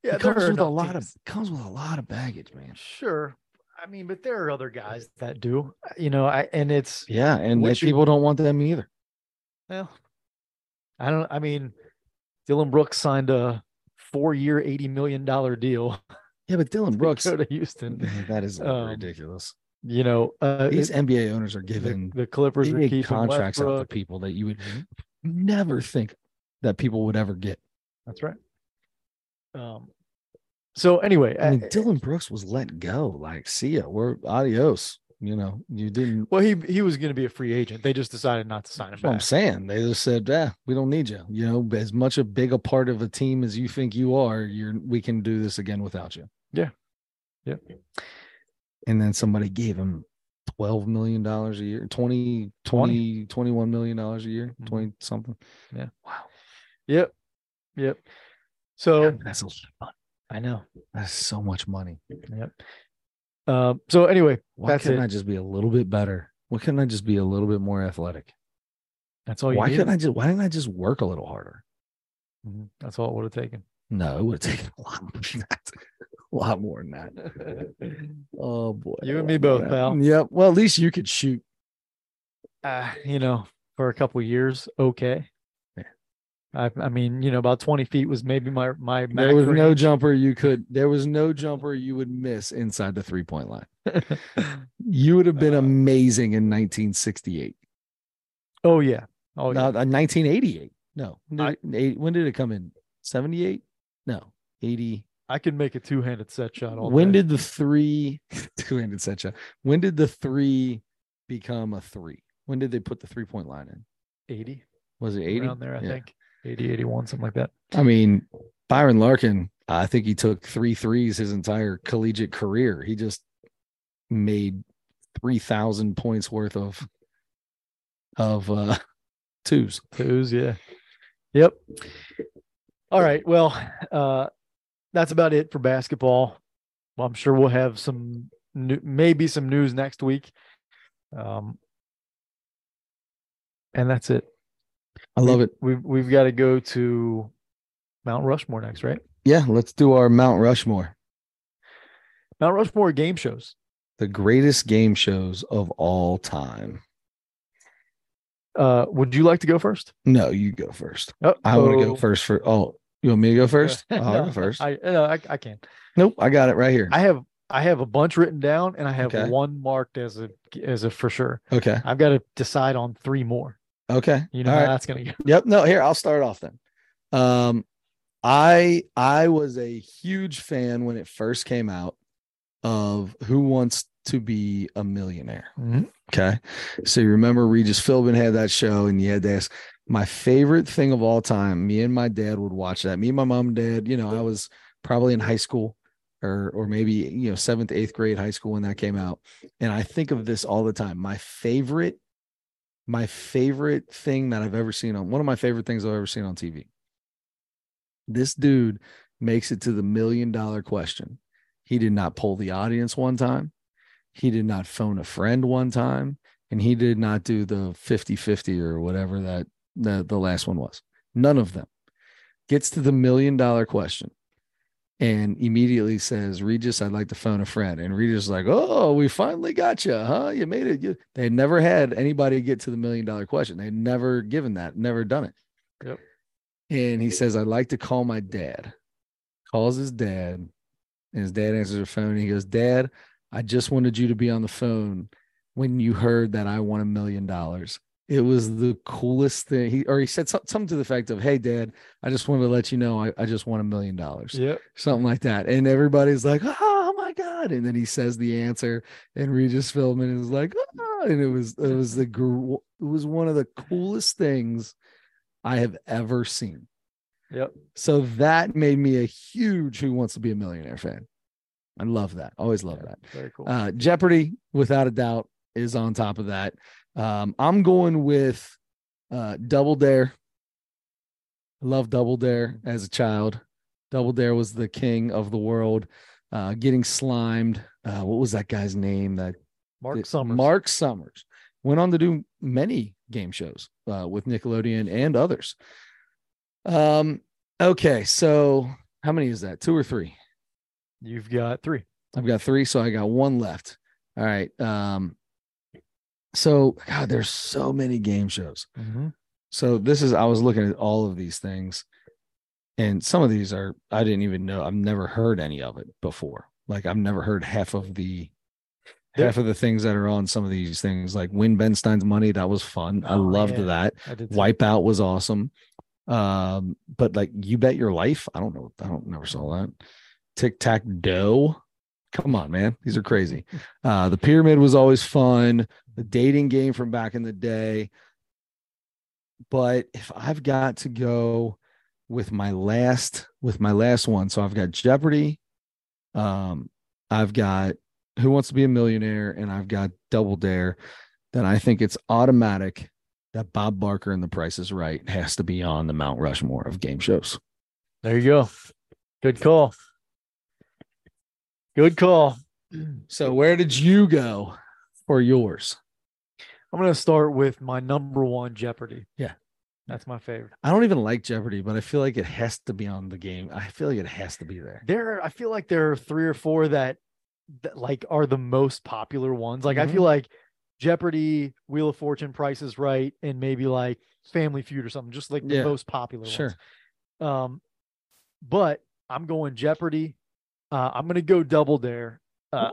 [SPEAKER 2] Yeah,
[SPEAKER 1] it comes with a
[SPEAKER 2] enough
[SPEAKER 1] lot of comes with a lot of baggage, man.
[SPEAKER 2] Sure. I mean, but there are other guys that do, you know, I and it's
[SPEAKER 1] Yeah, and
[SPEAKER 2] What
[SPEAKER 1] they-
[SPEAKER 2] should-
[SPEAKER 1] people don't want them either.
[SPEAKER 2] well, I don't I mean, Dillon Brooks signed a four year, eighty million dollar deal
[SPEAKER 1] Yeah, but Dillon
[SPEAKER 2] to
[SPEAKER 1] Brooks,
[SPEAKER 2] go to Houston.
[SPEAKER 1] that is
[SPEAKER 2] Um,
[SPEAKER 1] ridiculous.
[SPEAKER 2] You know, uh,
[SPEAKER 1] These
[SPEAKER 2] it-
[SPEAKER 1] NBA owners are giving
[SPEAKER 2] the Clippers are keeping
[SPEAKER 1] contracts out to people that you would never think that people would ever get.
[SPEAKER 2] That's right. Um. So anyway,
[SPEAKER 1] I mean,
[SPEAKER 2] I-
[SPEAKER 1] Dillon Brooks was let go. Like, see ya. We're adios. You know, you didn't.
[SPEAKER 2] well, he he was going to be a free agent. They just decided not to sign him
[SPEAKER 1] I'm saying. They just said, "Yeah, we don't need you." You know, as much a big a part of a team as you think you are, you're. We can do this again without you.
[SPEAKER 2] Yeah. Yep.
[SPEAKER 1] And then somebody gave him twelve million dollars a year, 20, 20, 21 million dollars a year,
[SPEAKER 2] Mhm.
[SPEAKER 1] twenty something.
[SPEAKER 2] Yeah.
[SPEAKER 1] Wow,
[SPEAKER 2] Yep. Yep. So
[SPEAKER 1] that's a lot of money.
[SPEAKER 2] I know.
[SPEAKER 1] That's so much money.
[SPEAKER 2] Yep. Um. So anyway,
[SPEAKER 1] Why
[SPEAKER 2] That's
[SPEAKER 1] couldn't
[SPEAKER 2] it.
[SPEAKER 1] I just be a little bit better? Why couldn't I just be a little bit more athletic?
[SPEAKER 2] that's all you
[SPEAKER 1] why couldn't I just? Why didn't I just work a little harder?
[SPEAKER 2] Mhm. That's all it would have taken.
[SPEAKER 1] No, it would have taken a lot more than that. A lot more than that. Oh boy.
[SPEAKER 2] You and me both,
[SPEAKER 1] that.
[SPEAKER 2] pal.
[SPEAKER 1] Yep. Well, at least you could shoot.
[SPEAKER 2] uh, you know, for a couple years, okay.
[SPEAKER 1] Yeah.
[SPEAKER 2] I, I mean, you know, about 20 feet was maybe my my
[SPEAKER 1] There was no jumper you could. There was no jumper you would miss inside the three point line. You would have been
[SPEAKER 2] Uh,
[SPEAKER 1] amazing in 1968.
[SPEAKER 2] oh yeah. Oh yeah.
[SPEAKER 1] uh, 1988. No. When
[SPEAKER 2] I-
[SPEAKER 1] did, it, eight- when did it come in? 78? No. 80.
[SPEAKER 2] I can make a two-handed set shot all
[SPEAKER 1] when
[SPEAKER 2] day.
[SPEAKER 1] did the three two-handed set shot? When did the three become a three? When did they put the three-point line in?
[SPEAKER 2] 80
[SPEAKER 1] Was it 80?
[SPEAKER 2] around there, I
[SPEAKER 1] Yeah.
[SPEAKER 2] think. 80, 81, something like that.
[SPEAKER 1] I mean, Byron Larkin, I think he took three threes his entire collegiate career. He just made 3,000 points worth of of uh twos.
[SPEAKER 2] Twos, yeah. Yep. All right. Well, uh that's about it for basketball. Well, I'm sure we'll have some new, maybe some news next week. Um and that's it.
[SPEAKER 1] I love it.
[SPEAKER 2] We've we've got to go to Mount Rushmore next, right?
[SPEAKER 1] Yeah, let's do our Mount Rushmore.
[SPEAKER 2] Mount Rushmore game shows.
[SPEAKER 1] The greatest game shows of all time.
[SPEAKER 2] Uh would you like to go first?
[SPEAKER 1] No, you go first.
[SPEAKER 2] Oh,
[SPEAKER 1] I want to go first for oh, you want me to go first? Oh, I'll go first.
[SPEAKER 2] I, no, I I can.
[SPEAKER 1] nope, I got it right here.
[SPEAKER 2] I have I have a bunch written down and I have
[SPEAKER 1] Okay.
[SPEAKER 2] one marked as a as a for sure.
[SPEAKER 1] okay.
[SPEAKER 2] I've got to decide on three more.
[SPEAKER 1] Okay.
[SPEAKER 2] You know how
[SPEAKER 1] right.
[SPEAKER 2] that's gonna go.
[SPEAKER 1] Yep. No, here I'll start off then. Um, I I was a huge fan when it first came out of Who Wants to Be a Millionaire. Okay. So you remember Regis Philbin had that show, and you had to ask. My favorite thing of all time, me and my dad would watch that. Me and my mom and dad, you know, I was probably in high school or or maybe you know, seventh, eighth grade high school when that came out. And I think of this all the time. My favorite, my favorite thing that I've ever seen on one of my favorite things I've ever seen on TV. This dude makes it to the million dollar question. He did not pull the audience one time. He did not phone a friend one time. And he did not do the 50 50 or whatever that the, the last one was. None of them. Gets to the million dollar question and immediately says, Regis, I'd like to phone a friend. And Regis is like, Oh, we finally got you, huh? You made it. You, they had never had anybody get to the million dollar question. They'd never given that, never done it.
[SPEAKER 2] Yep.
[SPEAKER 1] And he says, I'd like to call my dad. Calls his dad, and his dad answers the phone. And he goes, Dad, I just wanted you to be on the phone when you heard that I won a million dollars. It was the coolest thing. He or he said some- something to the effect of, Hey, dad, I just wanted to let you know I, I just won a million dollars
[SPEAKER 2] Yep.
[SPEAKER 1] something like that. And everybody's like, oh my God. And then he says the answer, and Regis Philbin is like, ah, and it was it was the it was one of the coolest things I have ever seen.
[SPEAKER 2] Yep.
[SPEAKER 1] So that made me a huge Who Wants to Be a Millionaire fan. I love that. Always love
[SPEAKER 2] Yeah,
[SPEAKER 1] that.
[SPEAKER 2] Very cool.
[SPEAKER 1] Uh, Jeopardy, without a doubt, is on top of that. Um, I'm going with uh, Double Dare. I love Double Dare as a child. Double Dare was the king of the world. Uh, getting slimed. Uh, what was that guy's name? That
[SPEAKER 2] Marc
[SPEAKER 1] that-
[SPEAKER 2] Summers.
[SPEAKER 1] Marc Summers went on to do many game shows uh, with Nickelodeon and others. Um. Okay, so how many is that? Two or three?
[SPEAKER 2] You've got three.
[SPEAKER 1] I've got three, so I got one left. All right. Um, so God, there's so many game shows. So this is I was looking at all of these things, and some of these are I didn't even know. I've never heard any of it before. Like I've never heard half of the half of the things that are on some of these things. Like Win Ben Stein's Money, that was fun. I
[SPEAKER 2] Oh,
[SPEAKER 1] loved
[SPEAKER 2] yeah.
[SPEAKER 1] that.
[SPEAKER 2] I.
[SPEAKER 1] Wipeout was awesome. Um, but like you bet your life. I don't know. I don't never saw that. Tic tac dough. Come on, man. These are crazy. Uh, the pyramid was always fun. The dating game from back in the day. But if I've got to go with my last with my last one, so I've got Jeopardy, um, I've got Who Wants to Be a Millionaire, and I've got Double Dare, then I think it's automatic that Bob Barker and The Price is Right has to be on the Mount Rushmore of game shows.
[SPEAKER 2] There you go. Good call. Good call.
[SPEAKER 1] So where did you go for yours?
[SPEAKER 2] I'm gonna start with my number one Jeopardy.
[SPEAKER 1] Yeah.
[SPEAKER 2] That's my favorite.
[SPEAKER 1] I don't even like Jeopardy, but I feel like it has to be on the game. I feel like it has to be there.
[SPEAKER 2] There, I feel like there are three or four that, that like are the most popular ones. Like I
[SPEAKER 1] Mhm.
[SPEAKER 2] feel like Jeopardy, Wheel of Fortune, Price is Right, and maybe like Family Feud or something, just like the
[SPEAKER 1] Yeah.
[SPEAKER 2] most popular
[SPEAKER 1] Sure.
[SPEAKER 2] ones. Um, but I'm going Jeopardy. Uh, I'm gonna go Double Dare. Uh,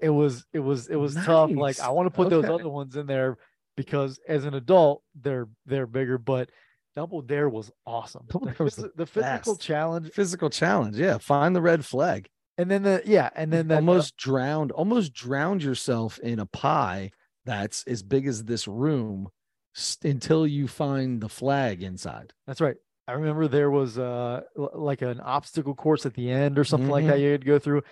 [SPEAKER 2] it was it was it was tough. Like I want to put those other ones in there because as an adult they're they're bigger, but Double Dare was awesome.
[SPEAKER 1] Double
[SPEAKER 2] The,
[SPEAKER 1] Dare was the
[SPEAKER 2] the physical challenge,
[SPEAKER 1] physical challenge. Yeah, find the red flag.
[SPEAKER 2] and then the yeah, and then the,
[SPEAKER 1] almost drowned, almost drowned yourself in a pie that's as big as this room s- until you find the flag inside.
[SPEAKER 2] that's right. I remember there was uh like an obstacle course at the end or something like
[SPEAKER 1] Mm-hmm.
[SPEAKER 2] that you had to go through.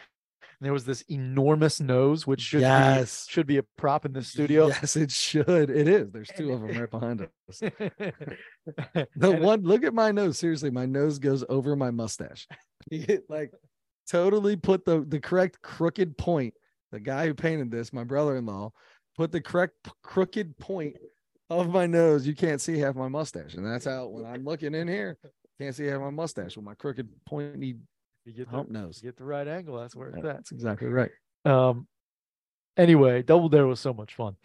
[SPEAKER 2] And there was this enormous nose, which should
[SPEAKER 1] Yes.
[SPEAKER 2] be should be a prop in the studio.
[SPEAKER 1] Yes, it should. It is. There's two of them right behind us. The one, look at my nose. Seriously, my nose goes over my mustache. Like totally put the the correct crooked point. The guy who painted this, my brother-in-law, put the correct p- crooked point of my nose. You can't see half my mustache, and that's how when I'm looking in here, can't see half my mustache with my crooked pointy
[SPEAKER 2] you get the,
[SPEAKER 1] hump nose.
[SPEAKER 2] you get the right angle. That's where it's
[SPEAKER 1] Yeah,
[SPEAKER 2] at.
[SPEAKER 1] That's exactly right.
[SPEAKER 2] Um. Anyway, Double Dare was so much fun.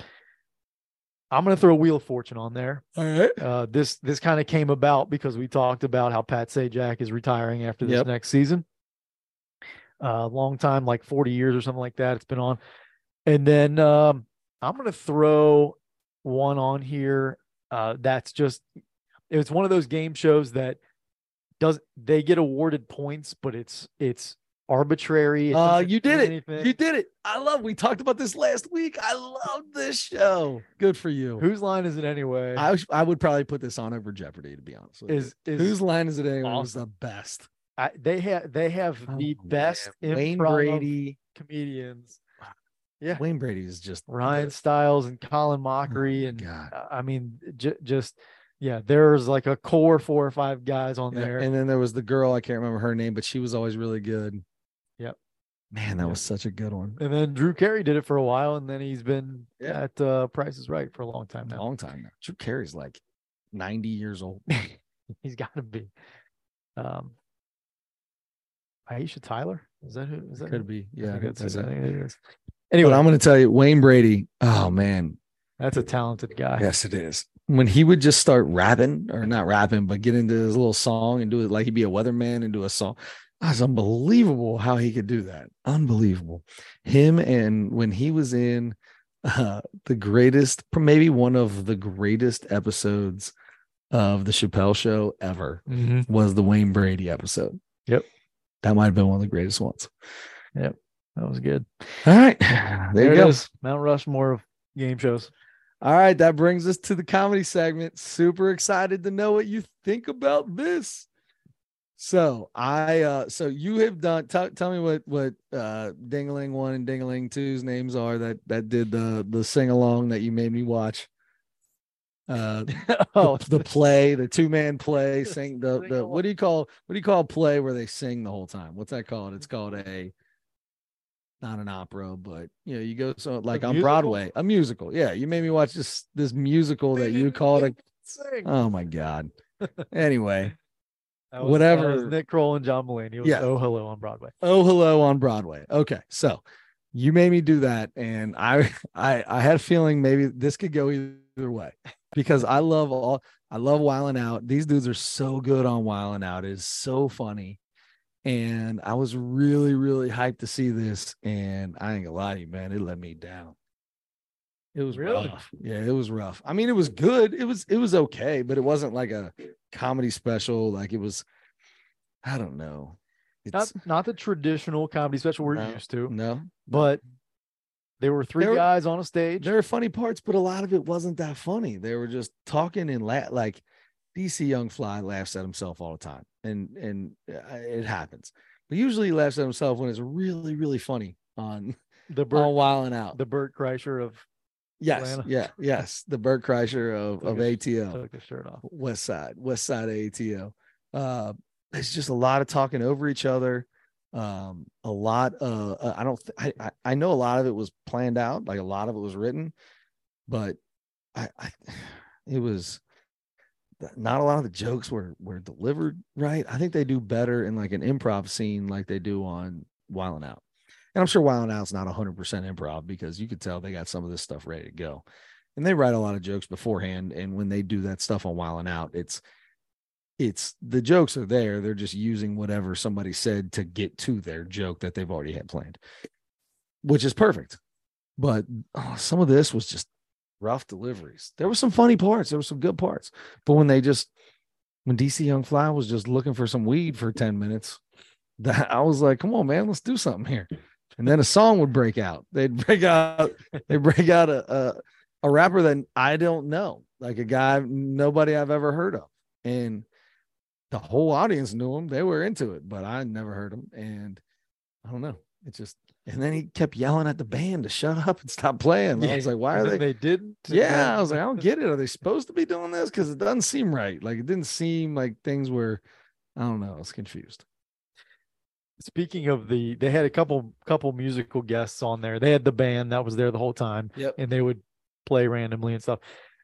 [SPEAKER 2] I'm gonna throw Wheel of Fortune on there.
[SPEAKER 1] All right.
[SPEAKER 2] Uh, this this kind of came about because we talked about how Pat Sajak is retiring after this
[SPEAKER 1] Yep.
[SPEAKER 2] next season. Uh, long time, like 40 years or something like that. It's been on, and then um, I'm gonna throw one on here. Uh, that's just it's one of those game shows that does they get awarded points, but it's it's arbitrary. It
[SPEAKER 1] Uh, you did it.
[SPEAKER 2] anything.
[SPEAKER 1] You did it. I love. We talked about this last week. I love this show. Good for you.
[SPEAKER 2] Whose line is it anyway?
[SPEAKER 1] I I would probably put this on over Jeopardy to be honest. With you.
[SPEAKER 2] is is
[SPEAKER 1] Whose line is it anyway? Was the best.
[SPEAKER 2] I, they have they have the
[SPEAKER 1] Oh,
[SPEAKER 2] best
[SPEAKER 1] man. Wayne Brady.
[SPEAKER 2] comedians. Yeah.
[SPEAKER 1] Wayne Brady is just
[SPEAKER 2] Ryan Stiles and Colin
[SPEAKER 1] Oh
[SPEAKER 2] Mochrie
[SPEAKER 1] my
[SPEAKER 2] and
[SPEAKER 1] God.
[SPEAKER 2] I mean j- just yeah, there's like a core four or five guys on
[SPEAKER 1] Yeah,
[SPEAKER 2] there.
[SPEAKER 1] And then there was the girl. I can't remember her name, but she was always really good.
[SPEAKER 2] Yep.
[SPEAKER 1] Man, that
[SPEAKER 2] Yep.
[SPEAKER 1] was such a good one.
[SPEAKER 2] And then Drew Carey did it for a while, and then he's been
[SPEAKER 1] Yeah.
[SPEAKER 2] at uh, Price is Right for a long time now.
[SPEAKER 1] long time now. Drew Carey's like 90 years old.
[SPEAKER 2] he's got to be. Um, Aisha Tyler is that who? Is that who?
[SPEAKER 1] Could be.
[SPEAKER 2] I
[SPEAKER 1] Yeah.
[SPEAKER 2] think that's
[SPEAKER 1] that's
[SPEAKER 2] it. I think it is.
[SPEAKER 1] Anyway, but I'm going to tell you, Wayne Brady. Oh man,
[SPEAKER 2] that's a talented guy.
[SPEAKER 1] Yes, it is. When he would just start rapping, or not rapping, but get into his little song and do it like he'd be a weatherman and do a song. That's unbelievable how he could do that. Unbelievable. Him and when he was in uh, the greatest, maybe one of the greatest episodes of the Chappelle Show ever
[SPEAKER 2] Mhm.
[SPEAKER 1] was the Wayne Brady episode.
[SPEAKER 2] Yep.
[SPEAKER 1] That might have been one of the greatest ones.
[SPEAKER 2] That was good.
[SPEAKER 1] All right. There,
[SPEAKER 2] There, it
[SPEAKER 1] go.
[SPEAKER 2] is. Mount Rushmore of game shows.
[SPEAKER 1] All right, that brings us to the comedy segment. Super excited to know what you think about this. So I uh so you have done tell tell me what what uh Dingaling one and Dingaling two's names are that that did the the sing along that you made me watch. Uh
[SPEAKER 2] oh,
[SPEAKER 1] the, the play, the two man play, sing the the what do you call what do you call play where they sing the whole time? What's that called? It's called a not an opera, but you know, you go so like on
[SPEAKER 2] musical?
[SPEAKER 1] Broadway, a musical. Yeah, you made me watch this this musical that you called a oh my god. Anyway,
[SPEAKER 2] was-
[SPEAKER 1] whatever-
[SPEAKER 2] was Nick Kroll and John Mulaney. Was
[SPEAKER 1] Yeah.
[SPEAKER 2] Oh Hello on Broadway.
[SPEAKER 1] oh hello on Broadway. Okay, so you made me do that, and I I I had a feeling maybe this could go either way because I love all I love Wild 'N Out. These dudes are so good on Wild 'N Out. It is so funny. And I was really, really hyped to see this. And I ain't gonna lie to you, man, it let me down. It was
[SPEAKER 2] Really?
[SPEAKER 1] rough. Yeah, it was rough. I mean, it was good. It was it was okay, but it wasn't like a comedy special. Like it was, I don't know. It's
[SPEAKER 2] not not the traditional comedy special we're
[SPEAKER 1] No.
[SPEAKER 2] used to,
[SPEAKER 1] no,
[SPEAKER 2] but there were three
[SPEAKER 1] There were-
[SPEAKER 2] guys on a stage.
[SPEAKER 1] there are funny parts, but a lot of it wasn't that funny. They were just talking and la- like DC Young Fly laughs at himself all the time, and and uh, it happens. But usually he laughs at himself when it's really really funny on
[SPEAKER 2] The
[SPEAKER 1] on
[SPEAKER 2] Burt,
[SPEAKER 1] Wild and Out.
[SPEAKER 2] the Bert Kreischer of
[SPEAKER 1] yes,
[SPEAKER 2] Atlanta.
[SPEAKER 1] yeah, yes, the Bert Kreischer of
[SPEAKER 2] Took
[SPEAKER 1] of
[SPEAKER 2] his-
[SPEAKER 1] ATL.
[SPEAKER 2] took the shirt off.
[SPEAKER 1] West Side, West Side ATO. Uh, it's just a lot of talking over each other. Um, a lot. Uh, uh, I don't. Th- I, I I know a lot of it was planned out. Like a lot of it was written, but I, I it was not a lot of the jokes were were delivered right. I think they do better in like an improv scene, like they do on Wild 'N Out. And I'm sure Wild 'N Out's not 100% improv because you could tell they got some of this stuff ready to go and they write a lot of jokes beforehand and when they do that stuff on Wild and Out it's it's the jokes are there they're just using whatever somebody said to get to their joke that they've already had planned which is perfect but oh, some of this was just rough deliveries there were some funny parts there were some good parts but when they just when DC Young Fly was just looking for some weed for 10 minutes that I was like come on man let's do something here and then a song would break out they'd break out they break out a, a a rapper that I don't know, like a guy nobody I've ever heard of. And the whole audience knew him. They were into it, but I never heard him. And I don't know. It just and then he kept yelling at the band to shut up and stop playing. I was like, why are they?
[SPEAKER 2] They didn't.
[SPEAKER 1] Yeah, I was like, I don't get it. Are they supposed to be doing this? Because it doesn't seem right. Like it didn't seem like things were. I don't know. I was confused.
[SPEAKER 2] Speaking of the, they had a couple couple musical guests on there. They had the band that was there the whole time,
[SPEAKER 1] Yep.
[SPEAKER 2] and they would play randomly and stuff.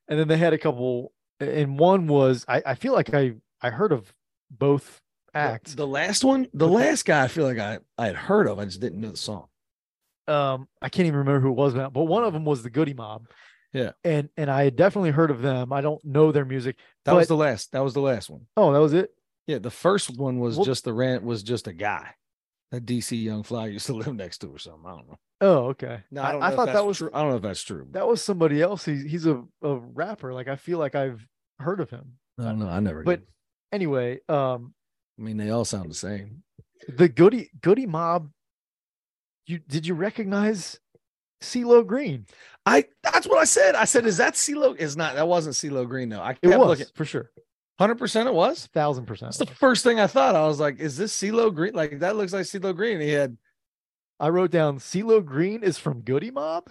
[SPEAKER 2] And then they had a couple, and one was I, I feel like I I heard of both acts.
[SPEAKER 1] The last one, the last guy, I feel like I I had heard of. I just didn't know the song.
[SPEAKER 2] Um I can't even remember who it was now, but one of them was the Goodie Mob.
[SPEAKER 1] Yeah.
[SPEAKER 2] And and I had definitely heard of them. I don't know their music.
[SPEAKER 1] That was the last. That was the last one.
[SPEAKER 2] Oh, that was it.
[SPEAKER 1] Yeah, the first one was
[SPEAKER 2] Well-
[SPEAKER 1] just the rant was just a guy that DC Young Fly used to live next to or something. I don't know.
[SPEAKER 2] Oh, okay.
[SPEAKER 1] No,
[SPEAKER 2] I,
[SPEAKER 1] I,
[SPEAKER 2] I thought that was
[SPEAKER 1] true. I don't know if that's true.
[SPEAKER 2] that was somebody else. He's he's a, a rapper. Like I feel like I've heard of him.
[SPEAKER 1] I don't know. I never.
[SPEAKER 2] But
[SPEAKER 1] did.
[SPEAKER 2] anyway, um,
[SPEAKER 1] I mean, they all sound the same.
[SPEAKER 2] the Goodie Goodie Mob. You did you recognize CeeLo Green?
[SPEAKER 1] I that's what I said. I said, is that CeeLo? Is not. That wasn't CeeLo Green though. I
[SPEAKER 2] It
[SPEAKER 1] kept
[SPEAKER 2] was
[SPEAKER 1] looking.
[SPEAKER 2] for sure,
[SPEAKER 1] Hundred percent, it was.
[SPEAKER 2] thousand percent.
[SPEAKER 1] That's the first thing I thought. I was like, is this CeeLo Green? Like that looks like CeeLo Green. He had.
[SPEAKER 2] I wrote down CeeLo Green is from Goodie Mob.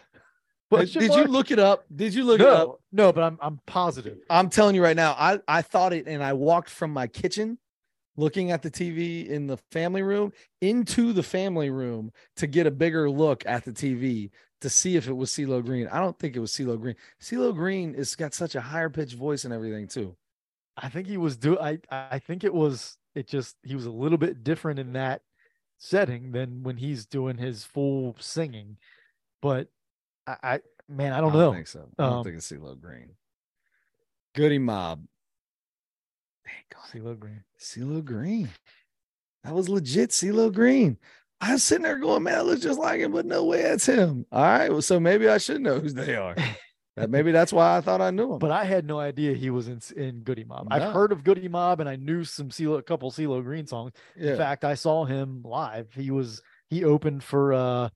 [SPEAKER 1] Did, did you look it up? Did you look it up?
[SPEAKER 2] No, no, but I'm I'm positive.
[SPEAKER 1] I'm telling you right now, I I thought it, and I walked from my kitchen, looking at the TV in the family room, into the family room to get a bigger look at the TV to see if it was CeeLo Green. I don't think it was CeeLo Green. CeeLo Green has got such a higher pitched voice and everything too.
[SPEAKER 2] I think he was do I I think it was it just he was a little bit different in that setting than when he's doing his full singing. But I, I man, I don't know.
[SPEAKER 1] think so. I don't
[SPEAKER 2] Um,
[SPEAKER 1] think it's CeeLo Green. Goodie Mob. Dang, God,
[SPEAKER 2] CeeLo Green.
[SPEAKER 1] CeeLo Green. That was legit CeeLo Green. I was sitting there going, man, it looks just like him, but no way that's him. All right. Well, so maybe I should know who they are. Maybe that's why I thought I knew him.
[SPEAKER 2] But I had no idea he was in in Goodie Mob.
[SPEAKER 1] No.
[SPEAKER 2] I've heard of Goodie Mob and I knew some CeeLo, a couple CeeLo Green songs.
[SPEAKER 1] yeah.
[SPEAKER 2] In fact, I saw him live. He was he opened for uh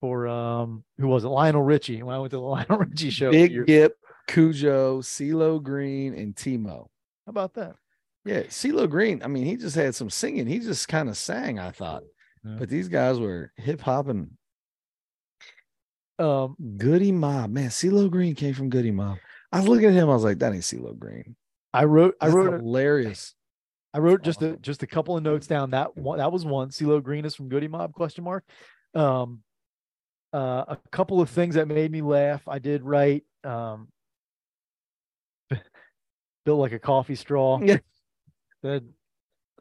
[SPEAKER 2] for um who was it Lionel Richie when I went to the Lionel Richie show.
[SPEAKER 1] Big Gipp, Khujo, CeeLo Green, and T-Mo.
[SPEAKER 2] How about that?
[SPEAKER 1] Yeah, CeeLo Green. I mean, he just had some singing. He just kind of sang. I thought,
[SPEAKER 2] Yeah.
[SPEAKER 1] but these guys were hip hopping. and
[SPEAKER 2] Um,
[SPEAKER 1] Goodie Mob. Man, CeeLo Green came from Goodie Mob. I was looking at him. I was like, that ain't CeeLo Green.
[SPEAKER 2] I wrote I wrote
[SPEAKER 1] hilarious.
[SPEAKER 2] I wrote just a just a couple of notes down. That one that was one. CeeLo Green is from Goodie Mob question mark. Um, uh, a couple of things that made me laugh. I did write um, built like a coffee straw. That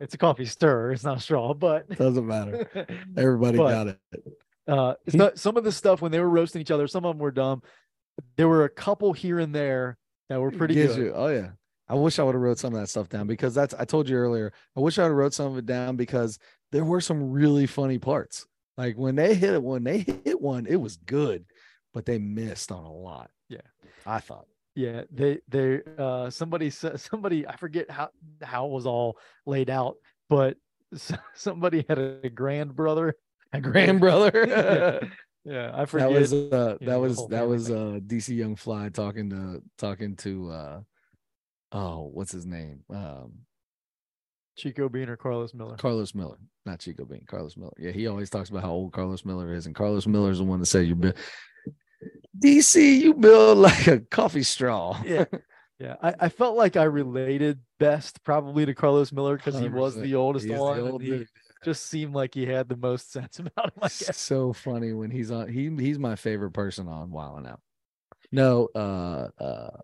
[SPEAKER 2] it's a coffee stir. It's not a straw, but
[SPEAKER 1] Doesn't matter. Everybody
[SPEAKER 2] But-
[SPEAKER 1] got it.
[SPEAKER 2] uh,
[SPEAKER 1] He-
[SPEAKER 2] so- some of the stuff when they were roasting each other, some of them were dumb. There were a couple here and there that were pretty good.
[SPEAKER 1] you- oh yeah. I wish I would have wrote some of that stuff down because that's I told you earlier. I wish I would have wrote some of it down because there were some really funny parts. Like when they hit it, when they hit one, it was good, but they missed on a lot.
[SPEAKER 2] Yeah.
[SPEAKER 1] I thought.
[SPEAKER 2] Yeah, they they uh somebody somebody I forget how how it was all laid out, but somebody had a grand brother.
[SPEAKER 1] A grand brother.
[SPEAKER 2] Yeah, I forget.
[SPEAKER 1] that was uh that was that was uh DC Young Fly talking to talking to uh oh what's his name? Um
[SPEAKER 2] Chico Bean or Carlos Miller.
[SPEAKER 1] Carlos Miller, not Chico Bean, Carlos Miller. Yeah, he always talks about how old Carlos Miller is, and Carlos Miller is the one that said you DC, you build like a coffee straw.
[SPEAKER 2] Yeah. Yeah, I, I felt like I related best probably to Carlos Miller because he was the oldest
[SPEAKER 1] He's
[SPEAKER 2] one. and
[SPEAKER 1] old
[SPEAKER 2] he
[SPEAKER 1] dude.
[SPEAKER 2] just seemed like he had the most sense about him. I guess.
[SPEAKER 1] so funny when he's on. He he's my favorite person on Wild 'N Out. No, uh, uh,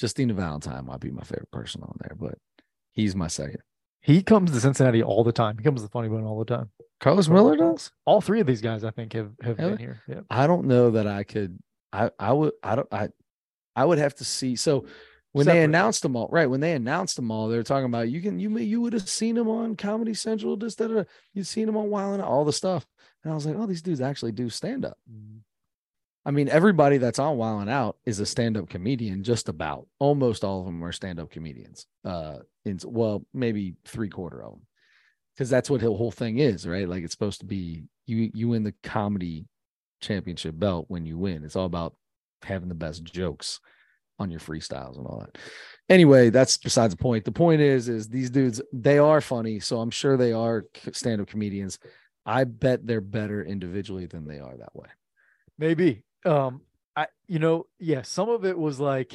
[SPEAKER 1] Justina Valentine might be my favorite person on there, but he's my second.
[SPEAKER 2] He comes to Cincinnati all the time. He comes to the Funny Bone all the time.
[SPEAKER 1] Carlos Miller does.
[SPEAKER 2] All three of these guys, I think, have have
[SPEAKER 1] Have
[SPEAKER 2] been here. Yeah.
[SPEAKER 1] I don't know that I could. I I would. I don't. I I would have to see. So when they announced them all, right? When they announced them all, they were talking about you can you may you would have seen them on Comedy Central. Just that you'd seen them on Wild Out, all the stuff. And I was like, oh, these dudes actually do stand up. I mean, everybody that's on Wild 'N Out is a stand-up comedian, just about. Almost all of them are stand-up comedians. Uh, in well, maybe three quarter of them, because that's what the whole thing is, right? Like it's supposed to be you you in the comedy championship belt when you win. It's all about having the best jokes on your freestyles and all that. Anyway, that's besides the point. The point is, is these dudes they are funny, so I'm sure they are stand-up comedians. I bet they're better individually than they are that way.
[SPEAKER 2] Maybe. Um, I you know, yeah, some of it was like,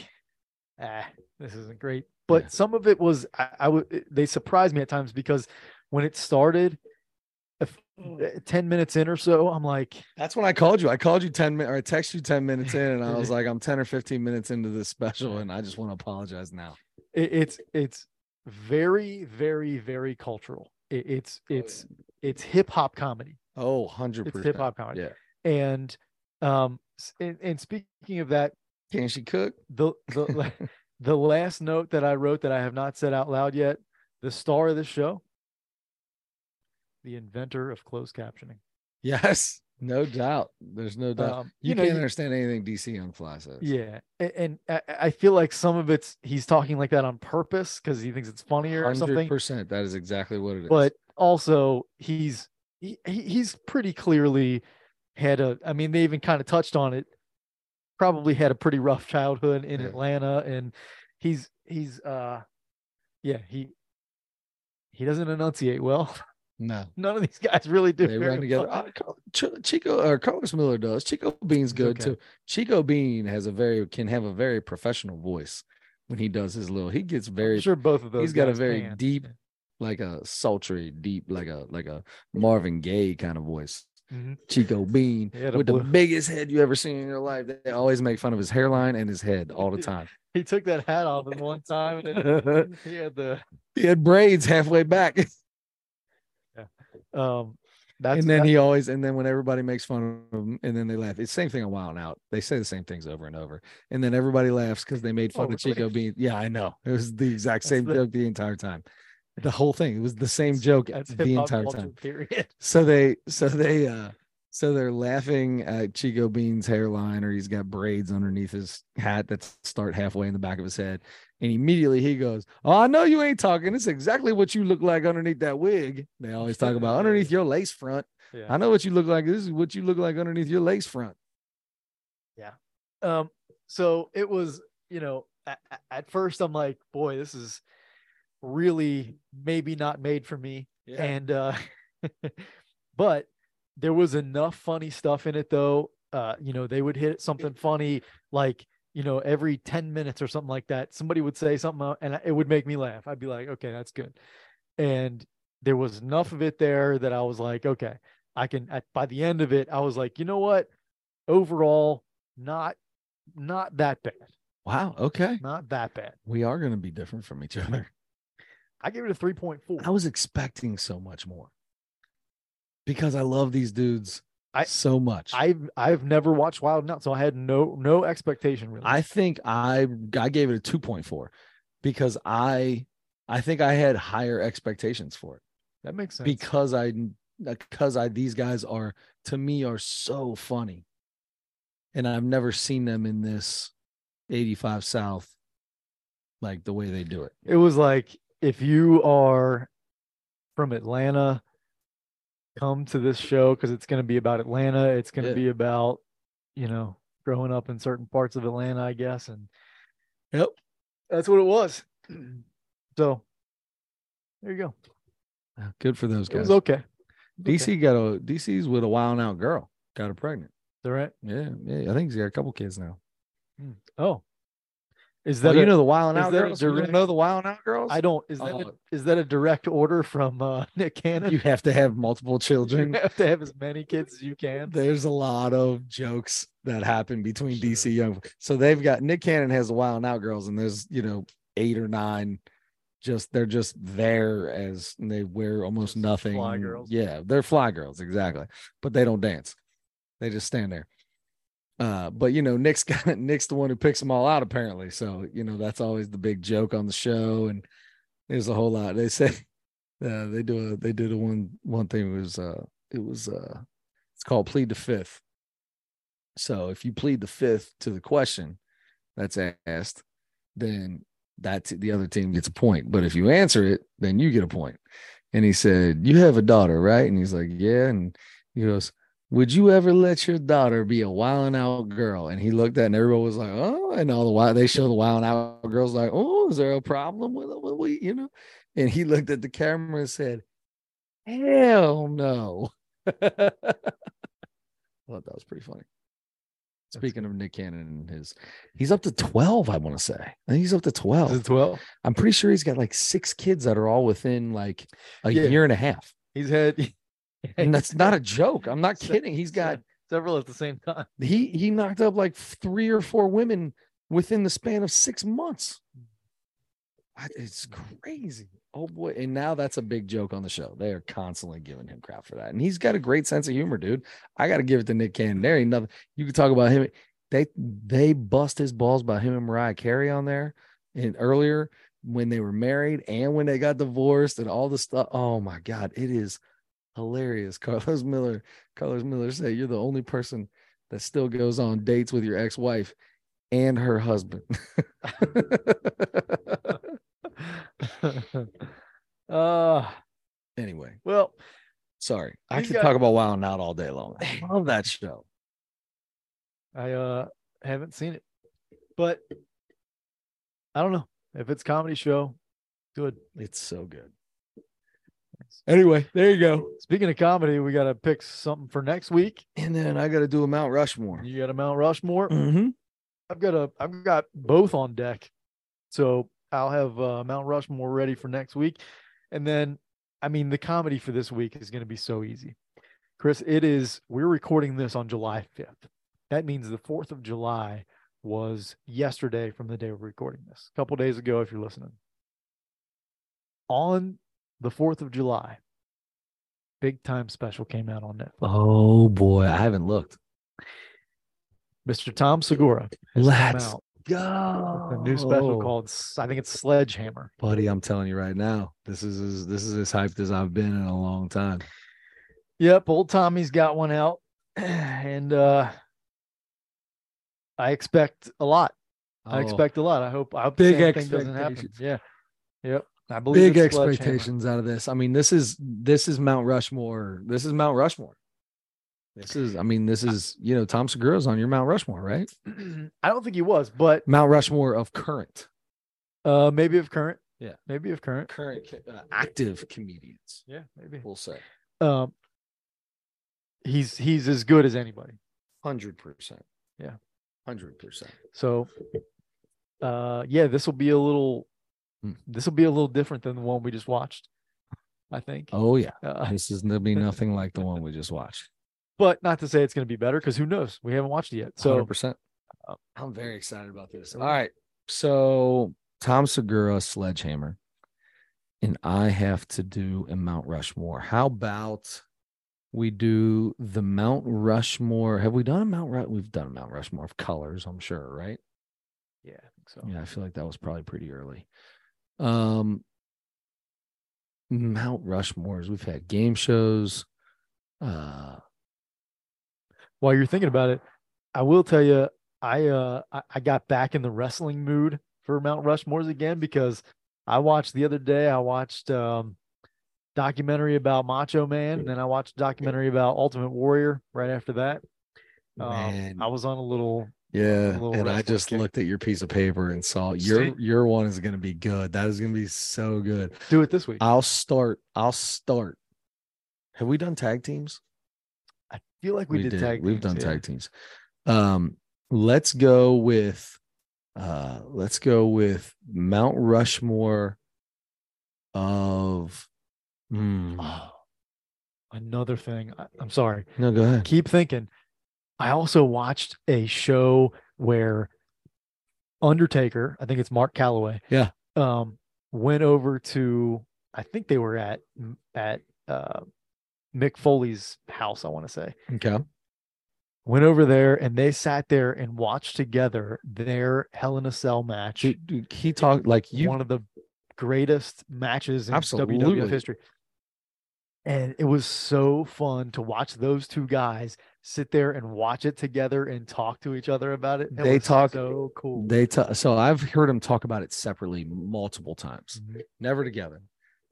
[SPEAKER 2] ah, this isn't great. But
[SPEAKER 1] Yeah.
[SPEAKER 2] some of it was I, I would they surprised me at times because when it started, if, uh, ten minutes in or so, I'm like,
[SPEAKER 1] That's when I called you. I called you 10 minutes or I texted you 10 minutes in and I was like, I'm 10 or 15 minutes into this special and I just want to apologize now.
[SPEAKER 2] it, it's it's very very very cultural. It, it's
[SPEAKER 1] Oh,
[SPEAKER 2] it's it's hip hop comedy.
[SPEAKER 1] Oh, 100%.
[SPEAKER 2] It's hip hop comedy.
[SPEAKER 1] Yeah.
[SPEAKER 2] And um, and, and speaking of that,
[SPEAKER 1] Can she cook?
[SPEAKER 2] the the the last note that I wrote that I have not said out loud yet, the star of the show, the inventor of closed captioning.
[SPEAKER 1] Yes. No doubt. There's no doubt.
[SPEAKER 2] Um,
[SPEAKER 1] you,
[SPEAKER 2] you know,
[SPEAKER 1] can't
[SPEAKER 2] you-
[SPEAKER 1] understand anything DC Young Fly says.
[SPEAKER 2] Yeah, a- and, I, feel like some of it's he's talking like that on purpose because he thinks it's funnier or something.
[SPEAKER 1] 100%. That is exactly what it is.
[SPEAKER 2] But also, he's he, he- he's pretty clearly had a. I mean, they even kind of touched on it. Probably had a pretty rough childhood in
[SPEAKER 1] Yeah.
[SPEAKER 2] Atlanta, and he's he's uh, yeah he he doesn't enunciate well.
[SPEAKER 1] no.
[SPEAKER 2] None of these guys really do.
[SPEAKER 1] They run together. Ah, Chico or Carlos Miller does. Chico Bean's good
[SPEAKER 2] okay.
[SPEAKER 1] too. Chico Bean has a very can have a very professional voice when he does his little. He gets
[SPEAKER 2] I'm
[SPEAKER 1] very
[SPEAKER 2] sure both of those.
[SPEAKER 1] he's got a very
[SPEAKER 2] can.
[SPEAKER 1] deep, like a sultry, deep, like a like a Marvin Gaye kind of voice.
[SPEAKER 2] Mhm.
[SPEAKER 1] Chico Bean
[SPEAKER 2] He had a
[SPEAKER 1] with the biggest head you ever seen in your life. They always make fun of his hairline and his head all the time.
[SPEAKER 2] He took that hat off at one time, and he had the
[SPEAKER 1] he had braids halfway back,
[SPEAKER 2] um. That's
[SPEAKER 1] and then
[SPEAKER 2] that-
[SPEAKER 1] he always and then when everybody makes fun of him, and then they laugh. It's the same thing a while Out. They say the same things over and over, and then everybody laughs because they made fun
[SPEAKER 2] Oh,
[SPEAKER 1] of Chico
[SPEAKER 2] really?
[SPEAKER 1] Bean. Yeah, I know. It was the exact same
[SPEAKER 2] the-
[SPEAKER 1] joke the entire time. The whole thing. It was the same joke
[SPEAKER 2] that's
[SPEAKER 1] the entire time.
[SPEAKER 2] Period.
[SPEAKER 1] So they so they uh so they're laughing at Chico Bean's hairline or he's got braids underneath his hat that start halfway in the back of his head. And immediately he goes, Oh, I know you ain't talking. It's exactly what you look like underneath that wig. They always talk about underneath your lace front.
[SPEAKER 2] Yeah.
[SPEAKER 1] I know what you look like. This is what you look like underneath your lace front. Yeah.
[SPEAKER 2] Um, so it was, you know, at, at first I'm like, boy, this is really maybe not made for me.
[SPEAKER 1] Yeah.
[SPEAKER 2] And uh but there was enough funny stuff in it though. Uh, you know, they would hit something funny like, you know, every 10 minutes or something like that. Somebody would say something uh, and it would make me laugh. I'd be like, okay, that's good. And there was enough of it there that I was like, okay, I can at, by the end of it, I was like, you know what? Overall, not not that bad.
[SPEAKER 1] Wow. Okay.
[SPEAKER 2] Not that bad.
[SPEAKER 1] We are going to be different from each other.
[SPEAKER 2] I gave it a 3.4.
[SPEAKER 1] I was expecting so much more because I love these dudes
[SPEAKER 2] I-
[SPEAKER 1] so much.
[SPEAKER 2] I've I've never watched Wild Out, so I had no no expectation really.
[SPEAKER 1] I think I I gave it a 2.4 because I I think I had higher expectations for it
[SPEAKER 2] that makes sense.
[SPEAKER 1] because I because I these guys are to me are so funny. And I've never seen them in this 85 South like the way they do it.
[SPEAKER 2] it was like if you are from Atlanta, come to this show because it's going to be about Atlanta. It's going to
[SPEAKER 1] Yeah.
[SPEAKER 2] be about you know growing up in certain parts of Atlanta, I guess, and
[SPEAKER 1] Yep.
[SPEAKER 2] that's what it was. So there you go.
[SPEAKER 1] Ah, good for those
[SPEAKER 2] It
[SPEAKER 1] guys.
[SPEAKER 2] was okay.
[SPEAKER 1] DC got a DC's with a wild out girl. Got her pregnant.
[SPEAKER 2] All right.
[SPEAKER 1] Yeah, yeah. I think he's got a couple kids now. Hmm.
[SPEAKER 2] Oh, is
[SPEAKER 1] Oh,
[SPEAKER 2] that
[SPEAKER 1] you
[SPEAKER 2] a-
[SPEAKER 1] know the wild out
[SPEAKER 2] a
[SPEAKER 1] girls? You don't
[SPEAKER 2] direct-
[SPEAKER 1] know the wild out girls?
[SPEAKER 2] I don't. Is that a,
[SPEAKER 1] Oh.
[SPEAKER 2] is that a direct order from uh, Nick Cannon?
[SPEAKER 1] you have to have multiple children.
[SPEAKER 2] You have to have as many kids as you can.
[SPEAKER 1] There's a lot of jokes that happen between
[SPEAKER 2] Sure.
[SPEAKER 1] DC young. So they've got Nick Cannon has the wild out girls, and there's you know eight or nine. Just they're just there as and they wear almost nothing.
[SPEAKER 2] fly girls.
[SPEAKER 1] Yeah, they're fly girls exactly, but they don't dance. They just stand there. Uh, but you know, Nick's got Nick's the one who picks them all out apparently. So you know that's always the big joke on the show, and there's a whole lot. They say uh, they do a they did a one one thing was uh it was uh it's called plead the fifth. So if you plead the fifth to the question that's asked, then that the other team gets a point. But if you answer it, then you get a point. And he said, "You have a daughter, right?" And he's like, "Yeah." And he goes, "Would you ever let your daughter be a wild and out girl?" And he looked at, it and everyone was like, "Oh!" And all the while they show the wild and out girls like, "Oh, is there a problem with it? With we, you know?" And he looked at the camera and said, "Hell no." I thought that was pretty funny. Speaking of Nick Cannon and his, he's up to 12, I want to say. I think he's up to 12.
[SPEAKER 2] 12?
[SPEAKER 1] I'm pretty sure he's got like six kids that are all within like a
[SPEAKER 2] Yeah.
[SPEAKER 1] year and a half.
[SPEAKER 2] He's had.
[SPEAKER 1] And that's not a joke. I'm not kidding. He's got
[SPEAKER 2] several at the same time.
[SPEAKER 1] he he knocked up like three or four women within the span of six months. It's crazy. Oh boy. And now that's a big joke on the show. They are constantly giving him crap for that. And he's got a great sense of humor, dude. I gotta give it to Nick Cannon. There ain't nothing you can talk about him. They they bust his balls by him and Mariah Carey on there and earlier when they were married and when they got divorced and all the stuff. Oh my god, it is hilarious. Carlos Miller, Carlos Miller said you're the only person that still goes on dates with your ex-wife and her husband.
[SPEAKER 2] uh
[SPEAKER 1] anyway,
[SPEAKER 2] well,
[SPEAKER 1] sorry. I could
[SPEAKER 2] got-
[SPEAKER 1] talk about Wild Out all day long. I love that show.
[SPEAKER 2] I uh haven't seen it. But I don't know. If it's comedy show, good.
[SPEAKER 1] It's so good. Anyway, there you go.
[SPEAKER 2] Speaking of comedy, we gotta pick something for next week.
[SPEAKER 1] And then I got to do a Mount Rushmore.
[SPEAKER 2] You got a Mount Rushmore.
[SPEAKER 1] Mm-hmm.
[SPEAKER 2] I've got a I've got both on deck. So I'll have uh, Mount Rushmore ready for next week. And then I mean the comedy for this week is going to be so easy. Chris, it is we're recording this on July 5th. That means the 4th of July was yesterday from the day we're recording this. A couple days ago if you're listening. On the 4th of July, big time special came out on Netflix.
[SPEAKER 1] Oh boy, I haven't looked.
[SPEAKER 2] Mr. Tom Segura
[SPEAKER 1] Let's go.
[SPEAKER 2] a new special called I think it's Sledgehammer.
[SPEAKER 1] buddy. I'm telling you right now, this is as, this is as hyped as I've been in a long time.
[SPEAKER 2] Yep, old Tommy's got one out, and uh I expect a lot. I
[SPEAKER 1] Oh,
[SPEAKER 2] expect a lot. I hope. I hope the
[SPEAKER 1] Big
[SPEAKER 2] thing doesn't happen.
[SPEAKER 1] expectations.
[SPEAKER 2] Yeah, yep. I believe
[SPEAKER 1] big expectations out of this. I mean, this is this is Mount Rushmore. This is Mount Rushmore. This is, I mean, this is you know Tom Segura's on your Mount Rushmore, right?
[SPEAKER 2] I don't think he was, but
[SPEAKER 1] Mount Rushmore of current.
[SPEAKER 2] uh maybe of current.
[SPEAKER 1] Yeah.
[SPEAKER 2] maybe of current.
[SPEAKER 1] current uh, active comedians.
[SPEAKER 2] Yeah, maybe.
[SPEAKER 1] We'll say
[SPEAKER 2] Um, he's he's as good as anybody.
[SPEAKER 1] hundred percent.
[SPEAKER 2] Yeah.
[SPEAKER 1] hundred percent.
[SPEAKER 2] So, uh, yeah, this will be a little. This will be a little different than the one we just watched. I think.
[SPEAKER 1] Oh yeah,
[SPEAKER 2] Uh,
[SPEAKER 1] this is gonna be nothing like the one we just watched.
[SPEAKER 2] but not to say it's going to be better because who knows? We haven't watched it yet. So
[SPEAKER 1] hundred percent. I'm very excited about this. All right, so Tom Segura, Sledgehammer, and I have to do a Mount Rushmore. How about we do the Mount Rushmore? Have we done a Mount? Ru- We've done a Mount Rushmore of colors, I'm sure, right?
[SPEAKER 2] yeah, I think so.
[SPEAKER 1] Yeah, I feel like that was probably pretty early. Um Mount Rushmores. We've had game shows. Uh
[SPEAKER 2] While you're thinking about it, I will tell you, I uh, I, got back in the wrestling mood for Mount Rushmores again because I watched the other day. I watched um documentary about Macho Man, and then I watched a documentary about Ultimate Warrior right after that. Um, I was on a little
[SPEAKER 1] yeah, and I just
[SPEAKER 2] kick.
[SPEAKER 1] looked at your piece of paper and saw your your one is gonna be good. That is gonna be so good.
[SPEAKER 2] do it this week.
[SPEAKER 1] I'll start. I'll start. Have we done tag teams?
[SPEAKER 2] I feel like we, did, tag.
[SPEAKER 1] We've
[SPEAKER 2] teams,
[SPEAKER 1] done
[SPEAKER 2] yeah.
[SPEAKER 1] tag teams. Um, let's go with uh let's go with Mount Rushmore of
[SPEAKER 2] Oh, another thing. I, I'm sorry.
[SPEAKER 1] no go ahead.
[SPEAKER 2] Keep thinking. I also watched a show where Undertaker, I think it's Mark Calaway.
[SPEAKER 1] Yeah.
[SPEAKER 2] Um, went over to I think they were at at uh Mick Foley's house, I want to say.
[SPEAKER 1] Okay.
[SPEAKER 2] Went over there and they sat there and watched together their Hell in a Cell match.
[SPEAKER 1] Dude, dude, he talked like you
[SPEAKER 2] one of the greatest matches in WWF
[SPEAKER 1] Absolutely.
[SPEAKER 2] history. And it was so fun to watch those two guys sit there and watch it together and talk to each other about it. It
[SPEAKER 1] They talk-
[SPEAKER 2] so cool.
[SPEAKER 1] they talk. so I've heard them talk about it separately multiple times.
[SPEAKER 2] Mhm.
[SPEAKER 1] never together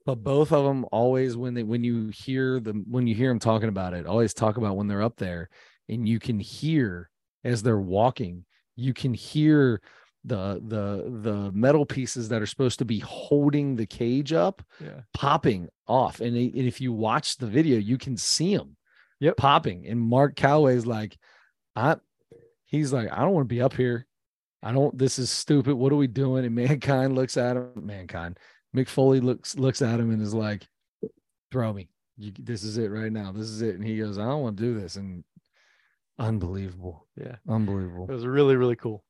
[SPEAKER 1] but both of them always when they when you hear them when you hear them talking about it always talk about when they're up there and you can hear as they're walking you can hear the the the metal pieces that are supposed to be holding the cage up
[SPEAKER 2] Yeah.
[SPEAKER 1] popping off and, and if you watch the video you can see them
[SPEAKER 2] Yep.
[SPEAKER 1] popping. And mark calaway's like i he's like i don't want to be up here. I don't this is stupid. What are we doing? And mankind looks at him mankind mick foley looks looks at him and is like throw me. You, this is it right now. This is it. And he goes i don't want to do this. And unbelievable.
[SPEAKER 2] Yeah.
[SPEAKER 1] unbelievable.
[SPEAKER 2] It was really, really cool.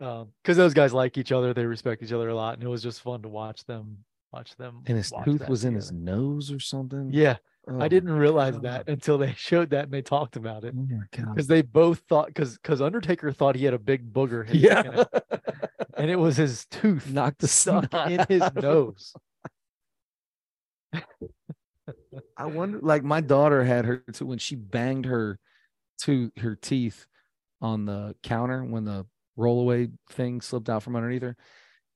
[SPEAKER 2] Um, because those guys like each other, they respect each other a lot, and it was just fun to watch them watch them.
[SPEAKER 1] and his
[SPEAKER 2] watch
[SPEAKER 1] tooth was in his nose or something?
[SPEAKER 2] Yeah,
[SPEAKER 1] Oh
[SPEAKER 2] I didn't realize
[SPEAKER 1] God.
[SPEAKER 2] that oh. until they showed that and they talked about it.
[SPEAKER 1] oh
[SPEAKER 2] Because they both thought because because Undertaker thought he had a big booger
[SPEAKER 1] yeah
[SPEAKER 2] and it was his tooth
[SPEAKER 1] knocked the
[SPEAKER 2] stuck in his
[SPEAKER 1] out of him.
[SPEAKER 2] nose.
[SPEAKER 1] I wonder, like my daughter had her too when she banged her to her teeth on the counter when the rollaway thing slipped out from underneath her,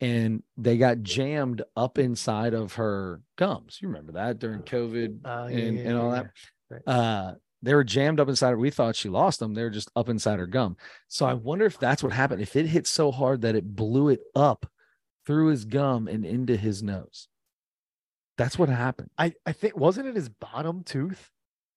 [SPEAKER 1] and they got jammed up inside of her gums. You remember that during COVID
[SPEAKER 2] Uh,
[SPEAKER 1] and, and all
[SPEAKER 2] yeah,
[SPEAKER 1] that.
[SPEAKER 2] Right.
[SPEAKER 1] Uh, they were jammed up inside her. We thought she lost them. They were just up inside her gum. So I wonder if that's what happened. If it hit so hard that it blew it up through his gum and into his nose. That's what happened.
[SPEAKER 2] I I think wasn't it his bottom tooth?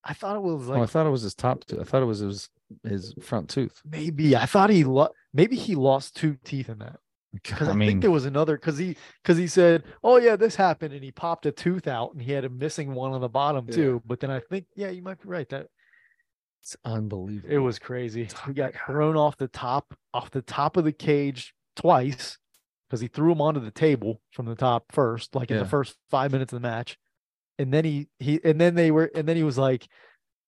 [SPEAKER 2] I thought it was like
[SPEAKER 1] oh, I thought it was his top tooth. I thought it was his his front tooth.
[SPEAKER 2] maybe I thought he lo- maybe he lost two teeth in that. Because I,
[SPEAKER 1] I mean,
[SPEAKER 2] think there was another because he because he said, "Oh yeah, this happened," and he popped a tooth out, and he had a missing one on the bottom
[SPEAKER 1] Yeah.
[SPEAKER 2] too. But then I think, yeah, you might be right. That
[SPEAKER 1] it's unbelievable.
[SPEAKER 2] it was crazy. He got thrown off the top off the top of the cage twice because he threw him onto the table from the top first, like in the first five minutes of the match, and then he he and then they were and then he was like,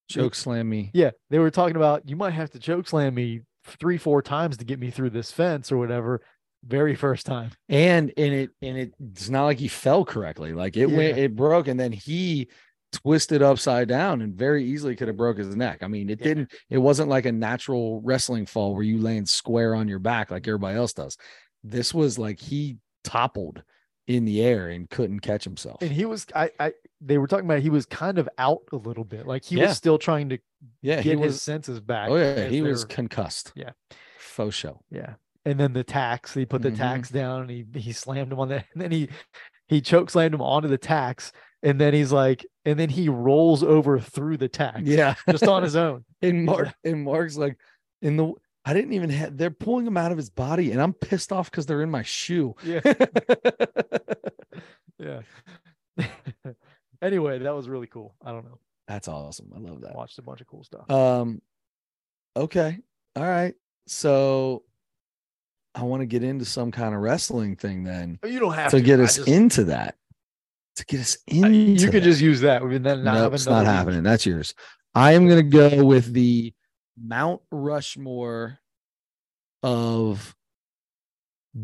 [SPEAKER 1] choke slam me.
[SPEAKER 2] yeah, they were talking about you might have to choke slam me three four times to get me through this fence or whatever. Very first time.
[SPEAKER 1] And and it and it, it's not like he fell correctly. Like it went, it broke, and then he twisted upside down and very easily could have broke his neck. I mean, it
[SPEAKER 2] Yeah.
[SPEAKER 1] didn't, it wasn't like a natural wrestling fall where you land square on your back like everybody else does. This was like he toppled in the air and couldn't catch himself.
[SPEAKER 2] and he was I, I they were talking about he was kind of out a little bit like he
[SPEAKER 1] Yeah.
[SPEAKER 2] was still trying to
[SPEAKER 1] yeah,
[SPEAKER 2] get
[SPEAKER 1] he
[SPEAKER 2] his
[SPEAKER 1] was
[SPEAKER 2] senses back
[SPEAKER 1] oh yeah, he was concussed.
[SPEAKER 2] Yeah.
[SPEAKER 1] Faux show.
[SPEAKER 2] yeah and then the tacks. He put the
[SPEAKER 1] Mhm.
[SPEAKER 2] tacks down and he he slammed him on the and then he he choke slammed him onto the tacks and then he's like and then he rolls over through the tacks
[SPEAKER 1] Yeah.
[SPEAKER 2] just on his own.
[SPEAKER 1] And Mark and Mark's like in the I didn't even have they're pulling him out of his body and I'm pissed off because they're in my shoe.
[SPEAKER 2] Yeah. yeah. anyway, that was really cool. I don't know.
[SPEAKER 1] That's awesome. I love that.
[SPEAKER 2] Watched a bunch of cool stuff.
[SPEAKER 1] Um okay. All right. So I want to get into some kind of wrestling thing then
[SPEAKER 2] But you don't have
[SPEAKER 1] to get
[SPEAKER 2] I
[SPEAKER 1] us
[SPEAKER 2] just-
[SPEAKER 1] into that. To get us into
[SPEAKER 2] you could
[SPEAKER 1] that.
[SPEAKER 2] just use that. We've then not
[SPEAKER 1] nope, it's not
[SPEAKER 2] week.
[SPEAKER 1] happening. That's yours. I am gonna go with the Mount Rushmore of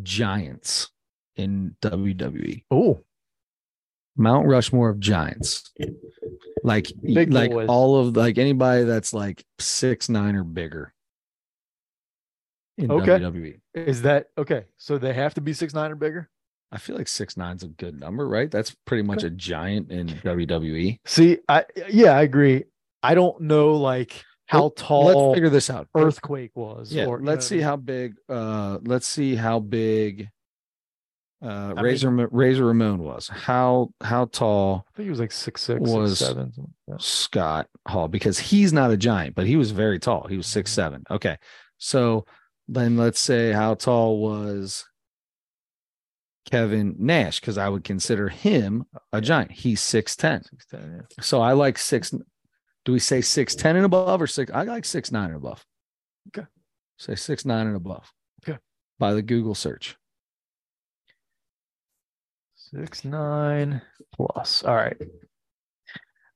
[SPEAKER 1] giants in WWE.
[SPEAKER 2] Oh,
[SPEAKER 1] Mount Rushmore of giants. Like
[SPEAKER 2] Big
[SPEAKER 1] like
[SPEAKER 2] boys.
[SPEAKER 1] all of like anybody that's like six nine or bigger in.
[SPEAKER 2] Okay.
[SPEAKER 1] WWE.
[SPEAKER 2] is that okay? So they have to be six nine or bigger.
[SPEAKER 1] I feel like six nine's a good number, right? That's pretty much a giant in. WWE.
[SPEAKER 2] See, I yeah, I agree. I don't know like how
[SPEAKER 1] Let-
[SPEAKER 2] tall
[SPEAKER 1] Let's figure this out.
[SPEAKER 2] earthquake was.
[SPEAKER 1] Yeah,
[SPEAKER 2] or,
[SPEAKER 1] let's
[SPEAKER 2] know
[SPEAKER 1] see
[SPEAKER 2] mean?
[SPEAKER 1] how big. Uh, let's see how big. Uh,
[SPEAKER 2] I
[SPEAKER 1] Razor Ra- Razor Ramon was. How how tall
[SPEAKER 2] I think he was like six six,
[SPEAKER 1] Was-
[SPEAKER 2] six seven. something like that.
[SPEAKER 1] Scott Hall? Because he's not a giant, but he was very tall. He was six seven. Okay, so then let's say how tall was Kevin Nash? Because I would consider him a giant. He's six ten.
[SPEAKER 2] Six ten. Yeah.
[SPEAKER 1] So I like six. Do we say six ten and above or six? I like six nine and above.
[SPEAKER 2] Okay.
[SPEAKER 1] Say six nine and above.
[SPEAKER 2] Okay.
[SPEAKER 1] By the Google search.
[SPEAKER 2] Six nine plus. All right.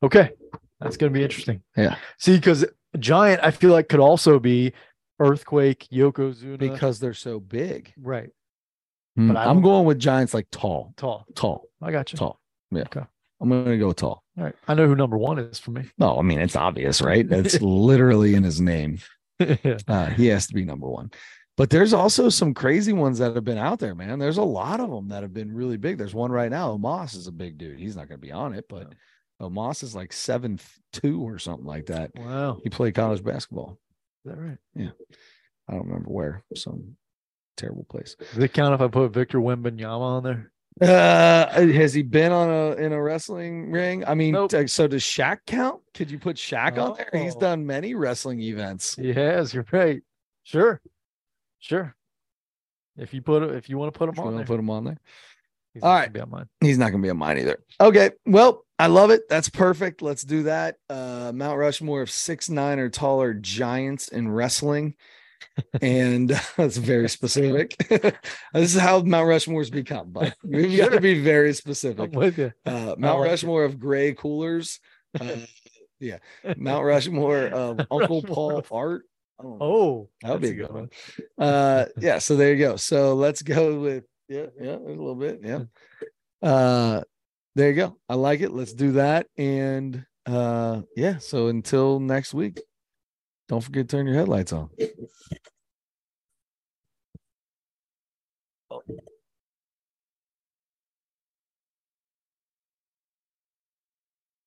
[SPEAKER 2] Okay. That's gonna be interesting.
[SPEAKER 1] Yeah.
[SPEAKER 2] See, because giant, I feel like could also be earthquake, Yokozuna.
[SPEAKER 1] Because they're so big.
[SPEAKER 2] right.
[SPEAKER 1] Mm,
[SPEAKER 2] But I
[SPEAKER 1] I'm
[SPEAKER 2] don't-
[SPEAKER 1] going with giants like tall,
[SPEAKER 2] Tall.
[SPEAKER 1] tall,
[SPEAKER 2] I got you.
[SPEAKER 1] tall. Yeah.
[SPEAKER 2] Okay.
[SPEAKER 1] I'm gonna go tall.
[SPEAKER 2] All right. I know who number one is for me.
[SPEAKER 1] No, I mean it's obvious, right? It's literally in his name.
[SPEAKER 2] yeah.
[SPEAKER 1] Uh, he has to be number one. But there's also some crazy ones that have been out there, man. There's a lot of them that have been really big. There's one right now. Omos is a big dude. He's not going to be on it, but Omos is like seven two or something like that.
[SPEAKER 2] Wow.
[SPEAKER 1] He played college basketball.
[SPEAKER 2] Is that right? Yeah.
[SPEAKER 1] I don't remember where. Some terrible place.
[SPEAKER 2] Does it count if I put Victor Wembanyama on there?
[SPEAKER 1] Uh, has he been on a in a wrestling ring? I mean,
[SPEAKER 2] Nope.
[SPEAKER 1] t- so does Shaq count? Could you put Shaq on there? He's
[SPEAKER 2] Oh.
[SPEAKER 1] done many wrestling events.
[SPEAKER 2] He has. You're right. Sure. Sure. If you put if you want to put him
[SPEAKER 1] You
[SPEAKER 2] on there,
[SPEAKER 1] put him on there?
[SPEAKER 2] He's
[SPEAKER 1] All right.
[SPEAKER 2] Be on mine.
[SPEAKER 1] He's not going to be on mine either. Okay. Well, I love it. That's perfect. Let's do that. Uh, Mount Rushmore of six, nine or taller giants in wrestling. and that's very specific. this is how Mount Rushmore's become, but we've got to be very
[SPEAKER 2] I'm
[SPEAKER 1] specific.
[SPEAKER 2] with you.
[SPEAKER 1] Uh, Mount
[SPEAKER 2] like it.
[SPEAKER 1] Rushmore of gray coolers. Uh, yeah. Mount Rushmore of Uncle Paul art.
[SPEAKER 2] Oh,
[SPEAKER 1] That would be a good one. Uh, yeah. So there you go. So let's go with yeah, yeah, a little bit, yeah. Uh, there you go. I like it. Let's do that. And uh, yeah. So until next week, don't forget to turn your headlights on. Oh.